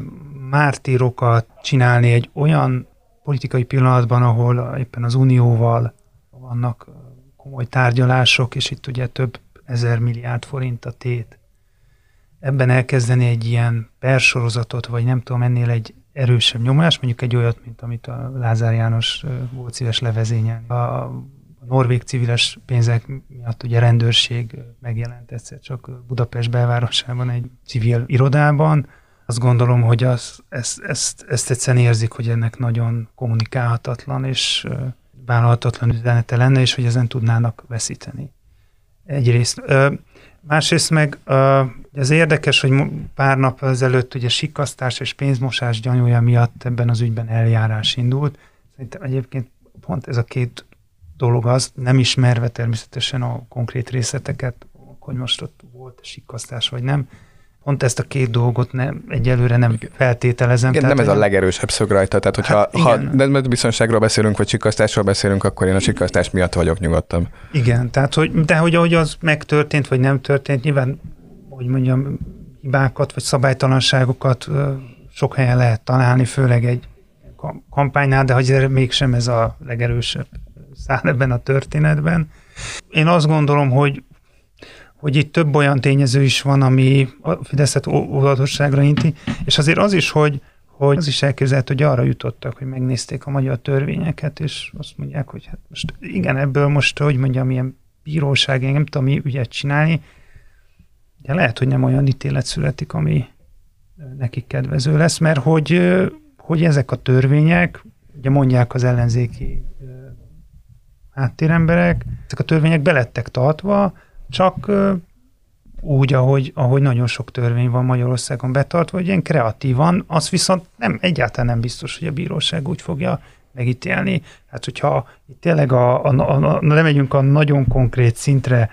Speaker 2: mártírokat csinálni egy olyan politikai pillanatban, ahol éppen az Unióval vannak komoly tárgyalások, és itt ugye több ezer milliárd forint a tét. Ebben elkezdeni egy ilyen persorozatot, vagy nem tudom, ennél egy erősebb nyomás, mondjuk egy olyat, mint amit a Lázár János volt szíves levezényelni. A norvég civiles pénzek miatt ugye rendőrség megjelent egyszer csak Budapest belvárosában egy civil irodában. Azt gondolom, hogy az, ezt, ezt, ezt egyszerűen érzik, hogy ennek nagyon kommunikálhatatlan és vállalhatatlan üzenete lenne, és hogy ezen tudnának veszíteni. Egyrészt. Másrészt meg ez érdekes, hogy pár nap ezelőtt ugye sikasztás és pénzmosás gyanúja miatt ebben az ügyben eljárás indult. Szerintem egyébként pont ez a két dolog az, nem ismerve természetesen a konkrét részleteket, hogy most ott volt sikasztás vagy nem, pont ezt a két dolgot nem, egyelőre nem feltételezem.
Speaker 1: Igen, tehát, nem ez a legerősebb szög rajta, tehát hogyha hát, ha de biztonságról beszélünk, vagy sikasztásról beszélünk, akkor én a sikasztás miatt vagyok nyugodtam.
Speaker 2: Igen, tehát hogy, de hogy ahogy az megtörtént, vagy nem történt, nyilván, hogy mondjam, hibákat, vagy szabálytalanságokat sok helyen lehet találni, főleg egy kampánynál, de hogy mégsem ez a legerősebb szál ebben a történetben. Én azt gondolom, hogy hogy itt több olyan tényező is van, ami a Fideszet óvatosságra inti, és azért az is, hogy, hogy az is elképzelhető, hogy arra jutottak, hogy megnézték a magyar törvényeket, és azt mondják, hogy hát most igen, ebből most, hogy mondjam, ilyen bíróság, én nem tudom mi ügyet csinálni, de lehet, hogy nem olyan ítélet születik, ami nekik kedvező lesz, mert hogy, hogy ezek a törvények, ugye mondják az ellenzéki háttéremberek, ezek a törvények belettek tartva, csak úgy, ahogy, ahogy nagyon sok törvény van Magyarországon betartva, hogy ilyen kreatívan, az viszont nem, egyáltalán nem biztos, hogy a bíróság úgy fogja megítélni. Hát, hogyha itt tényleg a, a, a, a, lemegyünk a nagyon konkrét szintre,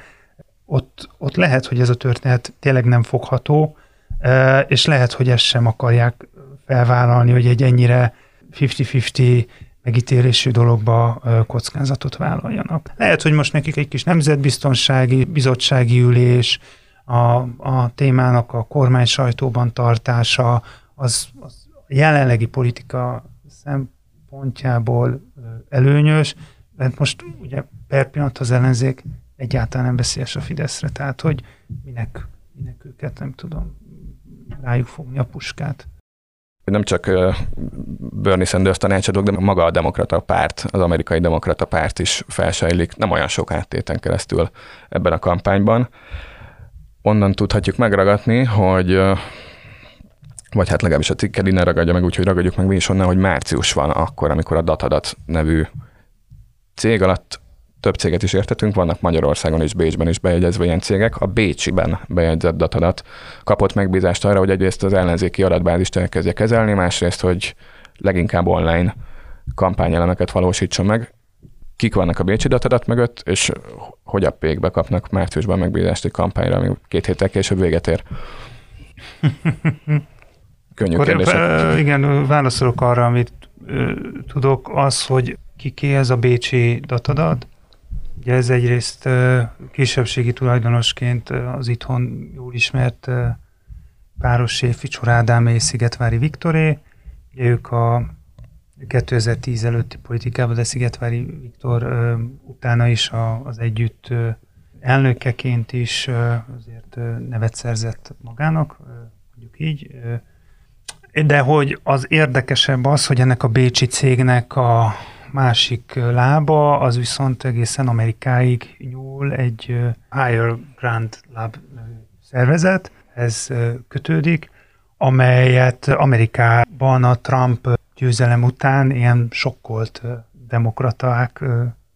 Speaker 2: ott, ott lehet, hogy ez a történet tényleg nem fogható, és lehet, hogy ezt sem akarják felvállalni, hogy egy ennyire 50-50 megítélésű dologba kockázatot vállaljanak. Lehet, hogy most nekik egy kis nemzetbiztonsági bizottsági ülés, a, a témának a kormány sajtóban tartása, az, az jelenlegi politika szempontjából előnyös, mert most ugye per pillanat az ellenzék egyáltalán nem veszélyes a Fideszre, tehát hogy minek, minek őket, nem tudom, rájuk fogni a puskát
Speaker 1: nem csak Bernie Sanders tanácsadók, de maga a demokrata párt, az amerikai demokrata párt is felsejlik, nem olyan sok áttéten keresztül ebben a kampányban. Onnan tudhatjuk megragadni, hogy vagy hát legalábbis a cikkel innen ragadja meg, úgyhogy ragadjuk meg mi is onnan, hogy március van akkor, amikor a Datadat nevű cég alatt több céget is értetünk, vannak Magyarországon és Bécsben is bejegyezve ilyen cégek. A Bécsiben bejegyzett datadat kapott megbízást arra, hogy egyrészt az ellenzéki adatbázist elkezdje kezelni, másrészt, hogy leginkább online kampányelemeket valósítson meg. Kik vannak a Bécsi datadat mögött, és hogy a pékbe kapnak márciusban megbízást egy kampányra, ami két héttel később véget ér. Könnyű Akkor kérdés.
Speaker 2: Igen, válaszolok arra, amit ö, tudok, az, hogy kiké ez a Bécsi datadat, Ugye ez egyrészt kisebbségi tulajdonosként az itthon jól ismert páros Ficsor Ádám és Szigetvári Viktoré. Ugye ők a 2010 előtti politikában, de Szigetvári Viktor utána is az együtt elnökeként is azért nevet szerzett magának, mondjuk így. De hogy az érdekesebb az, hogy ennek a Bécsi cégnek a másik lába, az viszont egészen Amerikáig nyúl egy Higher Grant Lab szervezet, ez kötődik, amelyet Amerikában a Trump győzelem után ilyen sokkolt demokraták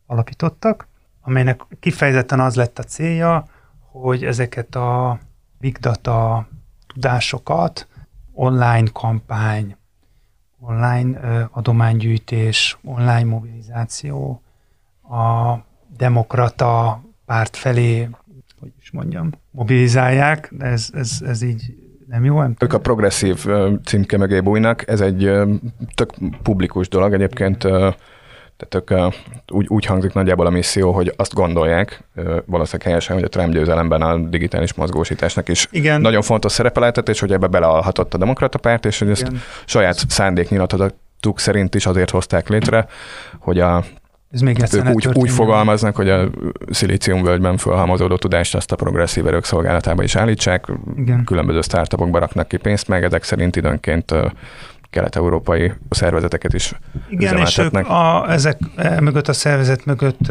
Speaker 2: alapítottak, amelynek kifejezetten az lett a célja, hogy ezeket a big data tudásokat online kampány, online adománygyűjtés, online mobilizáció, a demokrata párt felé, hogy is mondjam, mobilizálják, de ez, ez, ez így nem jó? Nem
Speaker 1: ők a progresszív címke mögé bújnak, ez egy tök publikus dolog egyébként, tehát ők úgy, úgy hangzik nagyjából a misszió, hogy azt gondolják, valószínűleg helyesen, hogy a Trump győzelemben a digitális mozgósításnak is Igen. nagyon fontos szerepe lehetett, és hogy ebbe belealhatott a demokrata párt, és hogy ezt Igen. saját szándéknyilatkozatuk szerint is azért hozták létre, hogy a ez még ők úgy, úgy fogalmaznak, hogy a völgyben felhalmozódó tudást azt a progresszív erők szolgálatába is állítsák. Igen. Különböző startupokba raknak ki pénzt, meg ezek szerint időnként kelet-európai szervezeteket is
Speaker 2: Igen, és ők a, ezek e, mögött a szervezet mögött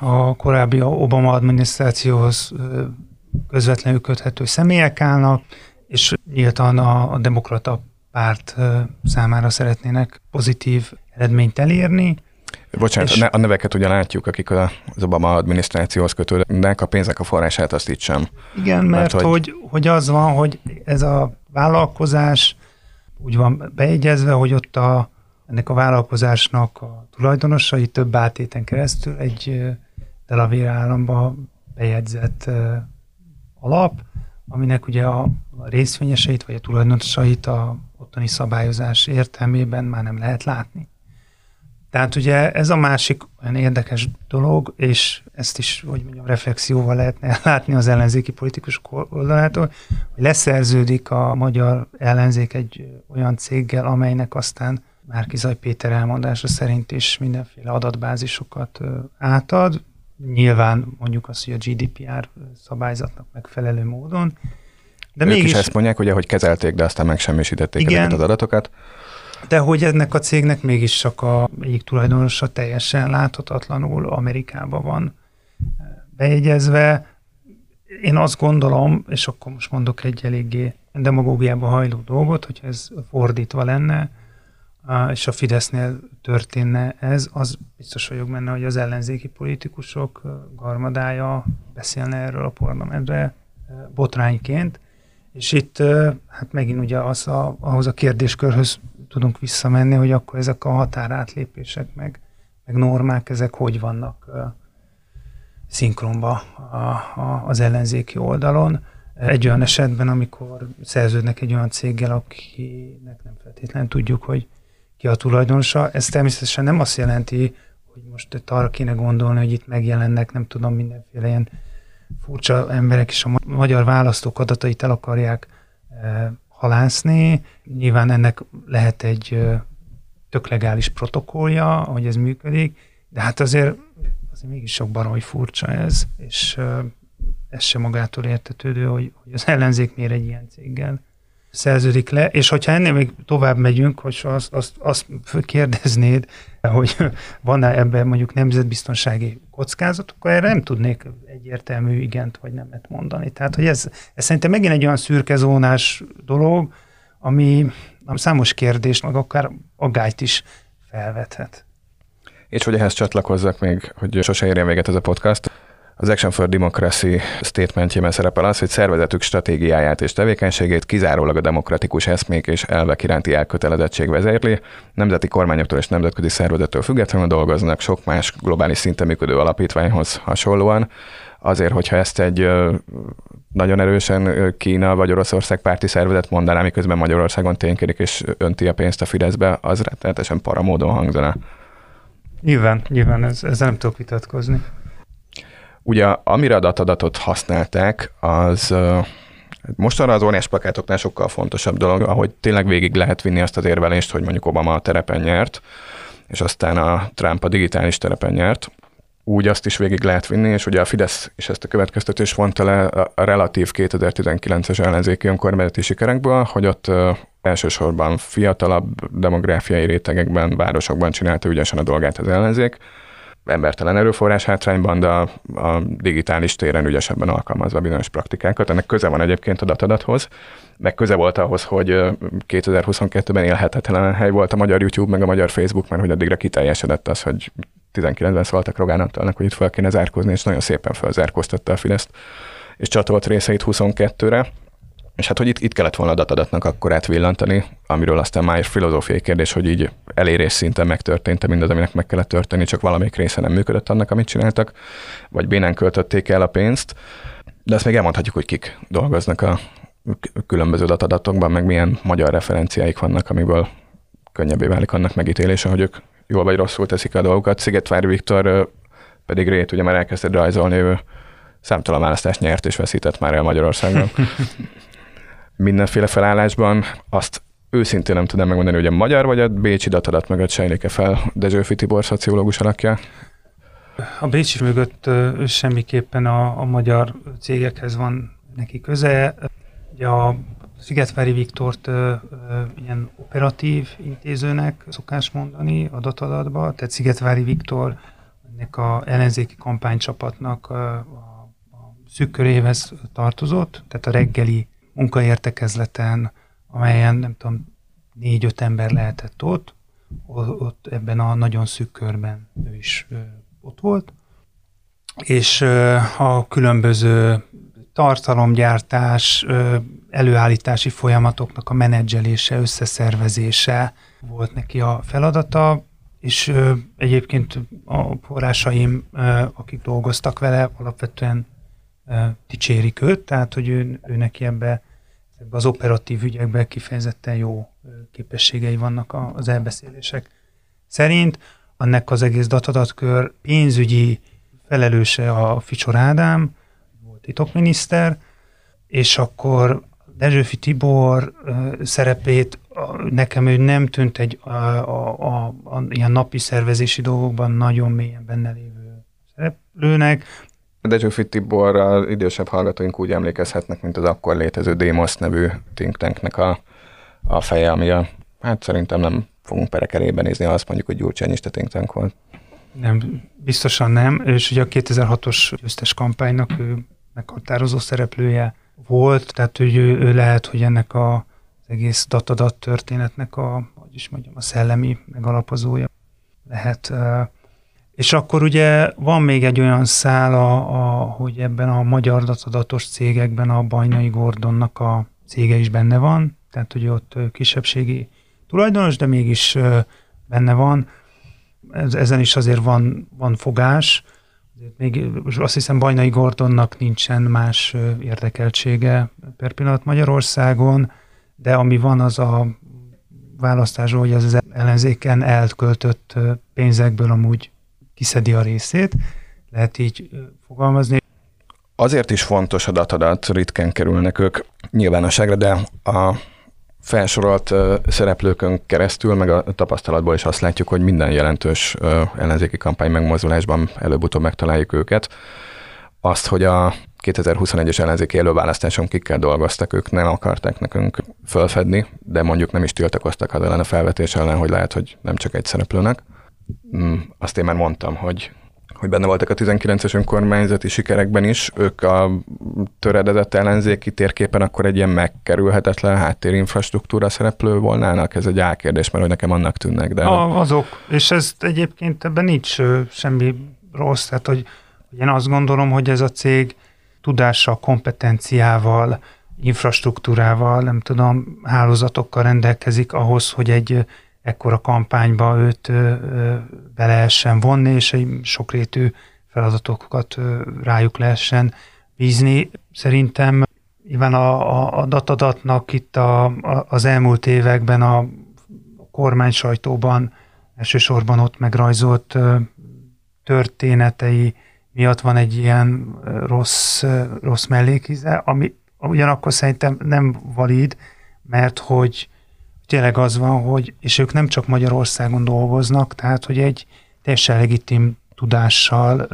Speaker 2: a korábbi Obama adminisztrációhoz közvetlenül köthető személyek állnak, és nyíltan a, a demokrata párt számára szeretnének pozitív eredményt elérni.
Speaker 1: Bocsánat, és... a neveket ugye látjuk, akik az Obama adminisztrációhoz kötődnek, a pénzek a forrását azt itt sem.
Speaker 2: Igen, mert, mert hogy... Hogy, hogy az van, hogy ez a vállalkozás úgy van beegyezve, hogy ott a, ennek a vállalkozásnak a tulajdonosai több átéten keresztül egy Delaware államba bejegyzett alap, aminek ugye a részvényeseit vagy a tulajdonosait a ottani szabályozás értelmében már nem lehet látni. Tehát ugye ez a másik olyan érdekes dolog, és ezt is, hogy mondjam, reflexióval lehetne látni az ellenzéki politikus oldalától, hogy leszerződik a magyar ellenzék egy olyan céggel, amelynek aztán Márkizaj Péter elmondása szerint is mindenféle adatbázisokat átad, nyilván mondjuk azt, hogy a GDPR szabályzatnak megfelelő módon.
Speaker 1: De ők mégis, is ezt mondják, ugye, hogy kezelték, de aztán megsemmisítették igen, ezeket az adatokat.
Speaker 2: De hogy ennek a cégnek mégis csak a egyik tulajdonosa teljesen láthatatlanul Amerikában van bejegyezve. Én azt gondolom, és akkor most mondok egy eléggé demagógiába hajló dolgot, hogyha ez fordítva lenne, és a Fidesznél történne ez, az biztos vagyok benne, hogy az ellenzéki politikusok garmadája beszélne erről a parlamentbe botrányként, és itt hát megint ugye az a, ahhoz a kérdéskörhöz tudunk visszamenni, hogy akkor ezek a határátlépések, meg, meg normák, ezek hogy vannak szinkronba a, a, az ellenzéki oldalon. Egy olyan esetben, amikor szerződnek egy olyan céggel, akinek nem feltétlenül tudjuk, hogy ki a tulajdonosa, ez természetesen nem azt jelenti, hogy most arra kéne gondolni, hogy itt megjelennek, nem tudom, mindenféle ilyen furcsa emberek is a magyar választók adatait el akarják halászni. Nyilván ennek lehet egy tök legális protokollja, hogy ez működik, de hát azért, azért mégis sok baroly furcsa ez, és ez sem magától értetődő, hogy, hogy az ellenzék miért egy ilyen céggel szerződik le, és hogyha ennél még tovább megyünk, hogy azt, azt, azt kérdeznéd, hogy van-e ebben mondjuk nemzetbiztonsági kockázat, akkor erre nem tudnék egyértelmű igent vagy nemet mondani. Tehát, hogy ez, ez szerintem megint egy olyan szürkezónás dolog, ami, ami számos kérdést, meg akár aggályt is felvethet.
Speaker 1: És hogy ehhez csatlakozzak még, hogy sose érjen véget ez a podcast, az Action for Democracy statementjében szerepel az, hogy szervezetük stratégiáját és tevékenységét kizárólag a demokratikus eszmék és elvek iránti elkötelezettség vezérli. Nemzeti kormányoktól és nemzetközi szervezettől függetlenül dolgoznak sok más globális szinten működő alapítványhoz hasonlóan. Azért, hogyha ezt egy nagyon erősen Kína vagy Oroszország párti szervezet mondaná, miközben Magyarországon ténykedik és önti a pénzt a Fideszbe, az rettenetesen paramódon hangzana.
Speaker 2: Nyilván, nyilván, ez, ezzel nem tudok vitatkozni.
Speaker 1: Ugye amire a datadatot használták, az Mostanra az óriás plakátoknál sokkal fontosabb dolog, ahogy tényleg végig lehet vinni azt az érvelést, hogy mondjuk Obama a terepen nyert, és aztán a Trump a digitális terepen nyert, úgy azt is végig lehet vinni, és ugye a Fidesz is ezt a következtetést vonta le a relatív 2019-es ellenzéki önkormányzati sikerekből, hogy ott elsősorban fiatalabb demográfiai rétegekben, városokban csinálta ügyesen a dolgát az ellenzék, embertelen erőforrás hátrányban, de a, a digitális téren ügyesebben alkalmazva bizonyos praktikákat. Ennek köze van egyébként a datadathoz, meg köze volt ahhoz, hogy 2022-ben élhetetlen hely volt a magyar YouTube, meg a magyar Facebook, mert hogy addigra kiteljesedett az, hogy 19-ben szóltak Rogán Antalnak, hogy itt fel kéne zárkózni, és nagyon szépen felzárkóztatta a Fideszt, és csatolt részeit 22-re. És hát, hogy itt, itt kellett volna a datadatnak akkor átvillantani, amiről aztán már filozófiai kérdés, hogy így elérés szinten megtörtént mindaz, aminek meg kellett történni, csak valamelyik része nem működött annak, amit csináltak, vagy bénán költötték el a pénzt. De azt még elmondhatjuk, hogy kik dolgoznak a különböző datadatokban, meg milyen magyar referenciáik vannak, amiből könnyebbé válik annak megítélése, hogy ők jól vagy rosszul teszik a dolgokat. Szigetvári Viktor pedig rét ugye már elkezdett rajzolni, ő számtalan választást nyert és veszített már el Magyarországon. Mindenféle felállásban azt őszintén nem tudom megmondani, hogy a magyar vagy a bécsi datadat mögött sejlik-e fel Dezsőfi Tibor szociológus alakja?
Speaker 2: A Bécsi mögött semmiképpen a, a magyar cégekhez van neki köze. Ugye a Szigetvári Viktort ö, ö, ilyen operatív intézőnek szokás mondani datadatba, tehát Szigetvári Viktor ennek a ellenzéki kampánycsapatnak a, a, a szűk köréhez tartozott, tehát a reggeli munkaértekezleten, amelyen nem tudom, négy-öt ember lehetett ott, ott ebben a nagyon szűk körben ő is ott volt, és a különböző tartalomgyártás, előállítási folyamatoknak a menedzselése, összeszervezése volt neki a feladata, és egyébként a forrásaim, akik dolgoztak vele, alapvetően dicsérik őt, tehát hogy ő, ő neki ebbe, az operatív ügyekben kifejezetten jó képességei vannak az elbeszélések szerint. Annak az egész datadatkör pénzügyi felelőse a Ficsor Ádám, volt titokminiszter, és akkor Dezsőfi Tibor szerepét nekem ő nem tűnt egy a, a, a, a, ilyen napi szervezési dolgokban nagyon mélyen benne lévő szereplőnek.
Speaker 1: Dezsőfi Tiborral idősebb hallgatóink úgy emlékezhetnek, mint az akkor létező Demos nevű think tanknek a, a feje, ami a, hát szerintem nem fogunk perekerébe nézni, ha azt mondjuk, hogy Gyurcsányista think tank volt.
Speaker 2: Nem, biztosan nem, és ugye a 2006-os győztes kampánynak ő meghatározó szereplője volt, tehát hogy ő, ő lehet, hogy ennek a, az egész datadat történetnek a, hogy is mondjam, a szellemi megalapozója lehet. És akkor ugye van még egy olyan szál, a, hogy ebben a magyar datadatos cégekben a Bajnai Gordonnak a cége is benne van, tehát hogy ott kisebbségi tulajdonos, de mégis benne van. Ez, ezen is azért van, van fogás, még azt hiszem Bajnai Gordonnak nincsen más érdekeltsége per pillanat Magyarországon, de ami van az a választásról, hogy az ellenzéken elköltött pénzekből amúgy kiszedi a részét, lehet így fogalmazni.
Speaker 1: Azért is fontos a datadat, ritkán kerülnek ők nyilvánosságra, de a felsorolt szereplőkön keresztül, meg a tapasztalatból is azt látjuk, hogy minden jelentős ellenzéki kampány megmozdulásban előbb-utóbb megtaláljuk őket. Azt, hogy a 2021-es ellenzéki előválasztáson kikkel dolgoztak, ők nem akarták nekünk fölfedni, de mondjuk nem is tiltakoztak az ellen a felvetés ellen, hogy lehet, hogy nem csak egy szereplőnek. Mm, azt én már mondtam, hogy hogy benne voltak a 19-es önkormányzati sikerekben is, ők a töredezett ellenzéki térképen akkor egy ilyen megkerülhetetlen háttérinfrastruktúra szereplő volnának? Ez egy álkérdés, mert hogy nekem annak tűnnek. De...
Speaker 2: A, azok, és ez egyébként ebben nincs semmi rossz, tehát hogy, hogy én azt gondolom, hogy ez a cég tudással, kompetenciával, infrastruktúrával, nem tudom, hálózatokkal rendelkezik ahhoz, hogy egy ekkora kampányba őt be lehessen vonni, és egy sokrétű feladatokat rájuk lehessen bízni. Szerintem nyilván a, a, datadatnak itt a, a, az elmúlt években a kormány sajtóban elsősorban ott megrajzolt történetei miatt van egy ilyen rossz, rossz mellékíze, ami ugyanakkor szerintem nem valid, mert hogy tényleg az van, hogy, és ők nem csak Magyarországon dolgoznak, tehát hogy egy teljesen legitim tudással,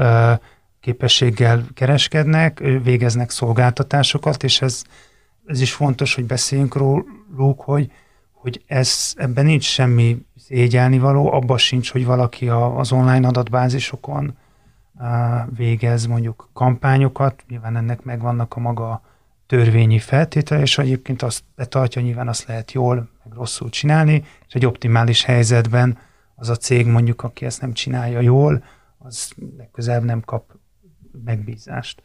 Speaker 2: képességgel kereskednek, végeznek szolgáltatásokat, és ez, ez is fontos, hogy beszéljünk róluk, hogy, hogy ez, ebben nincs semmi szégyelni való, abban sincs, hogy valaki az online adatbázisokon végez mondjuk kampányokat, nyilván ennek megvannak a maga törvényi feltétele, és egyébként azt betartja, nyilván azt lehet jól, meg rosszul csinálni, és egy optimális helyzetben az a cég mondjuk, aki ezt nem csinálja jól, az legközelebb nem kap megbízást.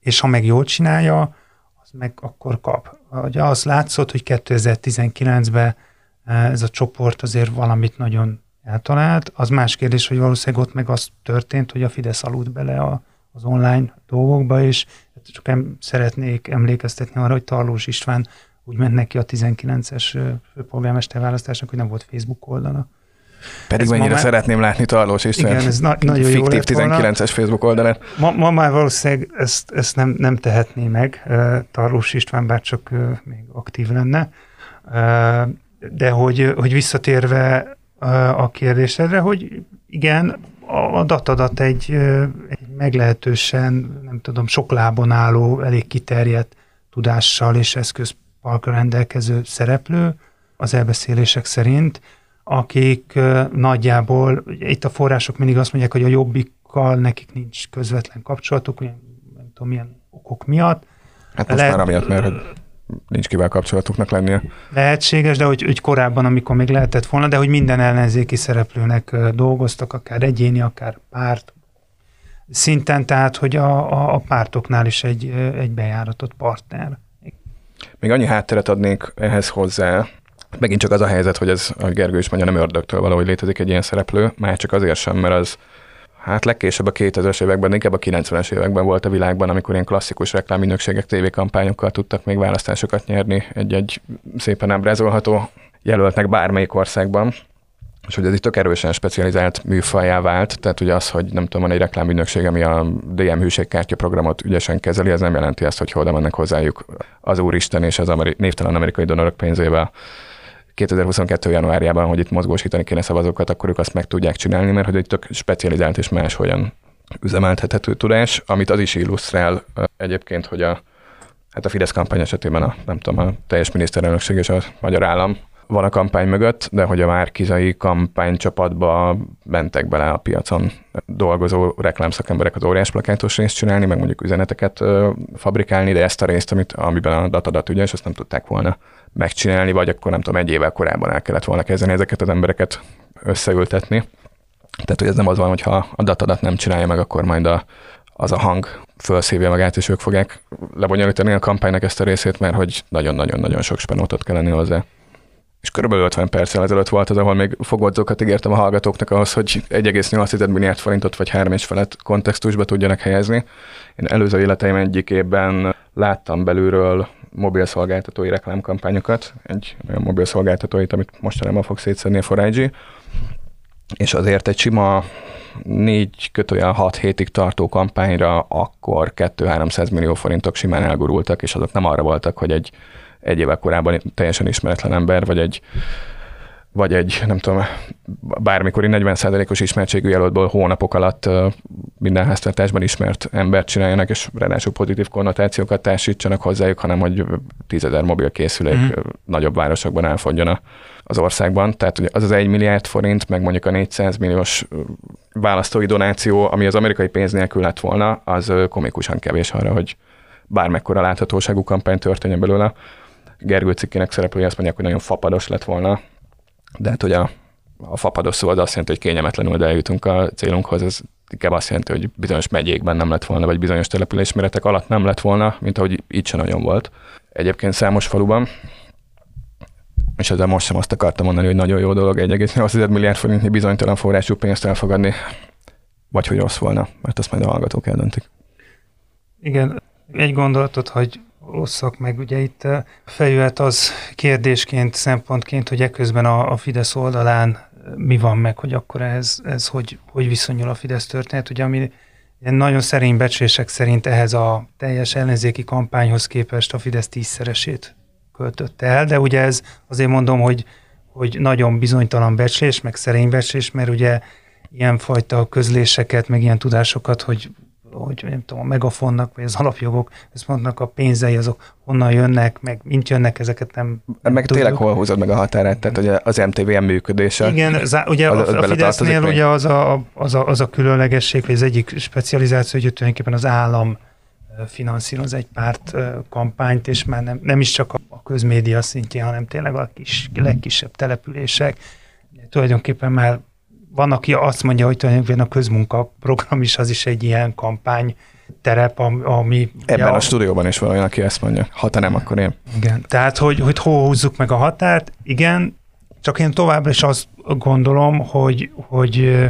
Speaker 2: És ha meg jól csinálja, az meg akkor kap. Ugye az látszott, hogy 2019-ben eh, ez a csoport azért valamit nagyon eltalált. Az más kérdés, hogy valószínűleg ott meg az történt, hogy a Fidesz aludt bele a, az online dolgokba, és csak em, szeretnék emlékeztetni arra, hogy Tarlós István úgy ment neki a 19-es főpolgármester választásnak, hogy nem volt Facebook oldala.
Speaker 1: Pedig ez mennyire már... szeretném látni Tarlós István.
Speaker 2: Igen, ez na- nagyon Fiktív
Speaker 1: jó 19-es Facebook oldalán.
Speaker 2: Ma, ma már valószínűleg ezt, ezt nem, nem tehetné meg Tarlós István, bár csak még aktív lenne. De hogy, hogy visszatérve a kérdésedre, hogy igen, a datadat egy, egy meglehetősen, nem tudom, sok lábon álló, elég kiterjedt tudással és eszközparkra rendelkező szereplő az elbeszélések szerint, akik nagyjából, itt a források mindig azt mondják, hogy a jobbikkal nekik nincs közvetlen kapcsolatuk, nem tudom milyen okok miatt.
Speaker 1: Hát most Lehet, már amiatt, mert nincs kivel kapcsolatuknak lennie.
Speaker 2: Lehetséges, de hogy, hogy korábban, amikor még lehetett volna, de hogy minden ellenzéki szereplőnek dolgoztak, akár egyéni, akár párt szinten, tehát hogy a, a, a pártoknál is egy, egy bejáratott partner.
Speaker 1: Még annyi hátteret adnék ehhez hozzá, Megint csak az a helyzet, hogy ez, a Gergő is mondja, nem ördögtől valahogy létezik egy ilyen szereplő, már csak azért sem, mert az Hát legkésőbb a 2000-es években, inkább a 90-es években volt a világban, amikor ilyen klasszikus rekláminökségek, tévékampányokkal tudtak még választásokat nyerni egy-egy szépen ábrázolható jelöltnek bármelyik országban. És hogy ez itt tök erősen specializált műfajá vált, tehát ugye az, hogy nem tudom, van egy reklámügynökség, ami a DM hűségkártya programot ügyesen kezeli, ez nem jelenti azt, hogy oda mennek hozzájuk az úristen és az ameri- névtelen amerikai donorok pénzével 2022. januárjában, hogy itt mozgósítani kéne szavazókat, akkor ők azt meg tudják csinálni, mert hogy egy tök specializált és máshogyan üzemeltethető tudás, amit az is illusztrál egyébként, hogy a, hát a Fidesz kampány esetében a, nem tudom, a teljes miniszterelnökség és a magyar állam van a kampány mögött, de hogy a Márkizai kampánycsapatba mentek bele a piacon dolgozó reklámszakemberek az óriás plakátos részt csinálni, meg mondjuk üzeneteket ö, fabrikálni, de ezt a részt, amit, amiben a datadat ügyes, azt nem tudták volna megcsinálni, vagy akkor nem tudom, egy évvel korábban el kellett volna kezdeni ezeket az embereket összeültetni. Tehát, hogy ez nem az van, hogyha a datadat nem csinálja meg, akkor majd a, az a hang felszívja magát, és ők fogják lebonyolítani a kampánynak ezt a részét, mert hogy nagyon-nagyon-nagyon sok spenótot kell lenni hozzá. És körülbelül 50 perccel ezelőtt volt az, ahol még fogodzókat ígértem a hallgatóknak ahhoz, hogy 1,8 milliárd forintot vagy 3 és felett kontextusba tudjanak helyezni. Én előző életeim egyik évben láttam belülről mobil szolgáltatói reklámkampányokat, egy olyan mobil szolgáltatóit, amit mostanában fog szétszedni a Forágyi, és azért egy sima négy kötőjel hat hétig tartó kampányra akkor 2-300 millió forintok simán elgurultak, és azok nem arra voltak, hogy egy egy évvel korábban teljesen ismeretlen ember, vagy egy vagy egy, nem tudom, bármikori 40%-os ismertségű jelöltből hónapok alatt minden háztartásban ismert embert csináljanak, és ráadásul pozitív konnotációkat társítsanak hozzájuk, hanem hogy tízezer mobil készülék mm. nagyobb városokban elfogjon az országban. Tehát ugye az az 1 milliárd forint, meg mondjuk a 400 milliós választói donáció, ami az amerikai pénz nélkül lett volna, az komikusan kevés arra, hogy bármekkora láthatóságú kampány történjen belőle. Gergő cikkének szereplője azt mondják, hogy nagyon fapados lett volna, de hát hogy a, a fapados szó az azt jelenti, hogy kényelmetlenül eljutunk a célunkhoz, ez inkább azt jelenti, hogy bizonyos megyékben nem lett volna, vagy bizonyos településméretek alatt nem lett volna, mint ahogy így sem nagyon volt. Egyébként számos faluban, és ezzel most sem azt akartam mondani, hogy nagyon jó dolog 1,8 milliárd forintnyi bizonytalan forrású pénzt elfogadni, vagy hogy rossz volna, mert azt majd a hallgatók eldöntik.
Speaker 2: Igen, egy gondolatot, hogy rosszak, meg. Ugye itt feljöhet az kérdésként, szempontként, hogy eközben a, a Fidesz oldalán mi van meg, hogy akkor ez, ez hogy, hogy viszonyul a Fidesz történet, ugye ami Ilyen nagyon szerény becslések szerint ehhez a teljes ellenzéki kampányhoz képest a Fidesz tízszeresét költötte el, de ugye ez azért mondom, hogy, hogy nagyon bizonytalan becslés, meg szerény becslés, mert ugye ilyenfajta közléseket, meg ilyen tudásokat, hogy hogy nem tudom, a megafonnak, vagy az alapjogok, ezt mondnak a pénzei, azok honnan jönnek, meg mint jönnek, ezeket nem,
Speaker 1: nem Meg tudjuk. tényleg hol húzod meg a határát, tehát ugye az MTVM működése.
Speaker 2: Igen, az, ugye az, a, a Fidesznél ugye az a, az, a, az a különlegesség, vagy az egyik specializáció, hogy tulajdonképpen az állam finanszíroz egy párt kampányt, és már nem, nem is csak a közmédia szintjén, hanem tényleg a kis, legkisebb települések. Tulajdonképpen már van, aki azt mondja, hogy tulajdonképpen a közmunka program is az is egy ilyen kampány terep, ami...
Speaker 1: Ebben ja, a stúdióban is van olyan, aki ezt mondja. Ha te nem, akkor én.
Speaker 2: Igen. Tehát, hogy, hogy hol húzzuk meg a határt, igen, csak én továbbra is azt gondolom, hogy, hogy,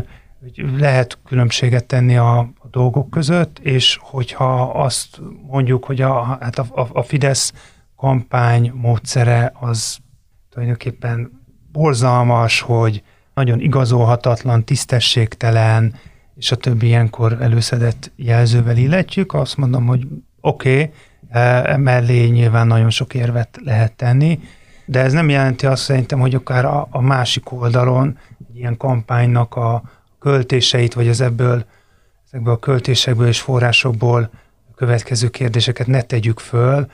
Speaker 2: hogy lehet különbséget tenni a, a dolgok között, és hogyha azt mondjuk, hogy a, hát a, a, a Fidesz kampány módszere az tulajdonképpen borzalmas, hogy nagyon igazolhatatlan, tisztességtelen, és a többi ilyenkor előszedett jelzővel illetjük, azt mondom, hogy oké, okay, e, mellé nyilván nagyon sok érvet lehet tenni, de ez nem jelenti azt szerintem, hogy akár a, a másik oldalon egy ilyen kampánynak a költéseit, vagy az ebből, ezekből a költésekből és forrásokból következő kérdéseket ne tegyük föl,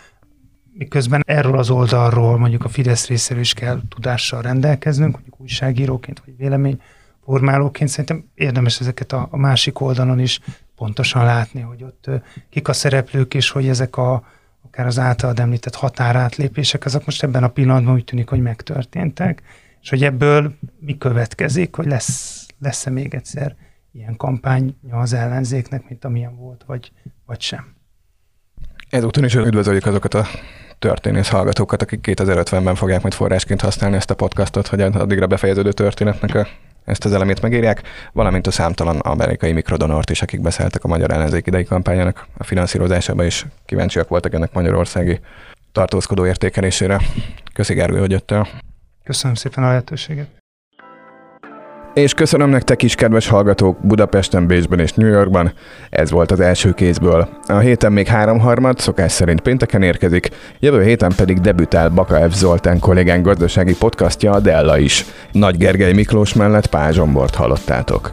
Speaker 2: miközben erről az oldalról mondjuk a Fidesz részéről is kell tudással rendelkeznünk, mondjuk újságíróként vagy véleményformálóként szerintem érdemes ezeket a, másik oldalon is pontosan látni, hogy ott kik a szereplők, és hogy ezek a akár az általad említett határátlépések, azok most ebben a pillanatban úgy tűnik, hogy megtörténtek, és hogy ebből mi következik, hogy lesz, lesz-e még egyszer ilyen kampánya az ellenzéknek, mint amilyen volt, vagy, vagy sem.
Speaker 1: Ezúton is üdvözöljük azokat a történész hallgatókat, akik 2050-ben fogják majd forrásként használni ezt a podcastot, hogy addigra befejeződő történetnek a, ezt az elemét megírják, valamint a számtalan amerikai mikrodonort is, akik beszéltek a magyar ellenzék idei kampányának a finanszírozásába, is kíváncsiak voltak ennek magyarországi tartózkodó értékelésére. Köszi Gergő, hogy jöttél.
Speaker 2: Köszönöm szépen a lehetőséget.
Speaker 1: És köszönöm nektek is, kedves hallgatók, Budapesten, Bécsben és New Yorkban. Ez volt az első kézből. A héten még háromharmad, szokás szerint pénteken érkezik, jövő héten pedig debütál Baka F. Zoltán kollégán gazdasági podcastja a Della is. Nagy Gergely Miklós mellett Pázsombort hallottátok.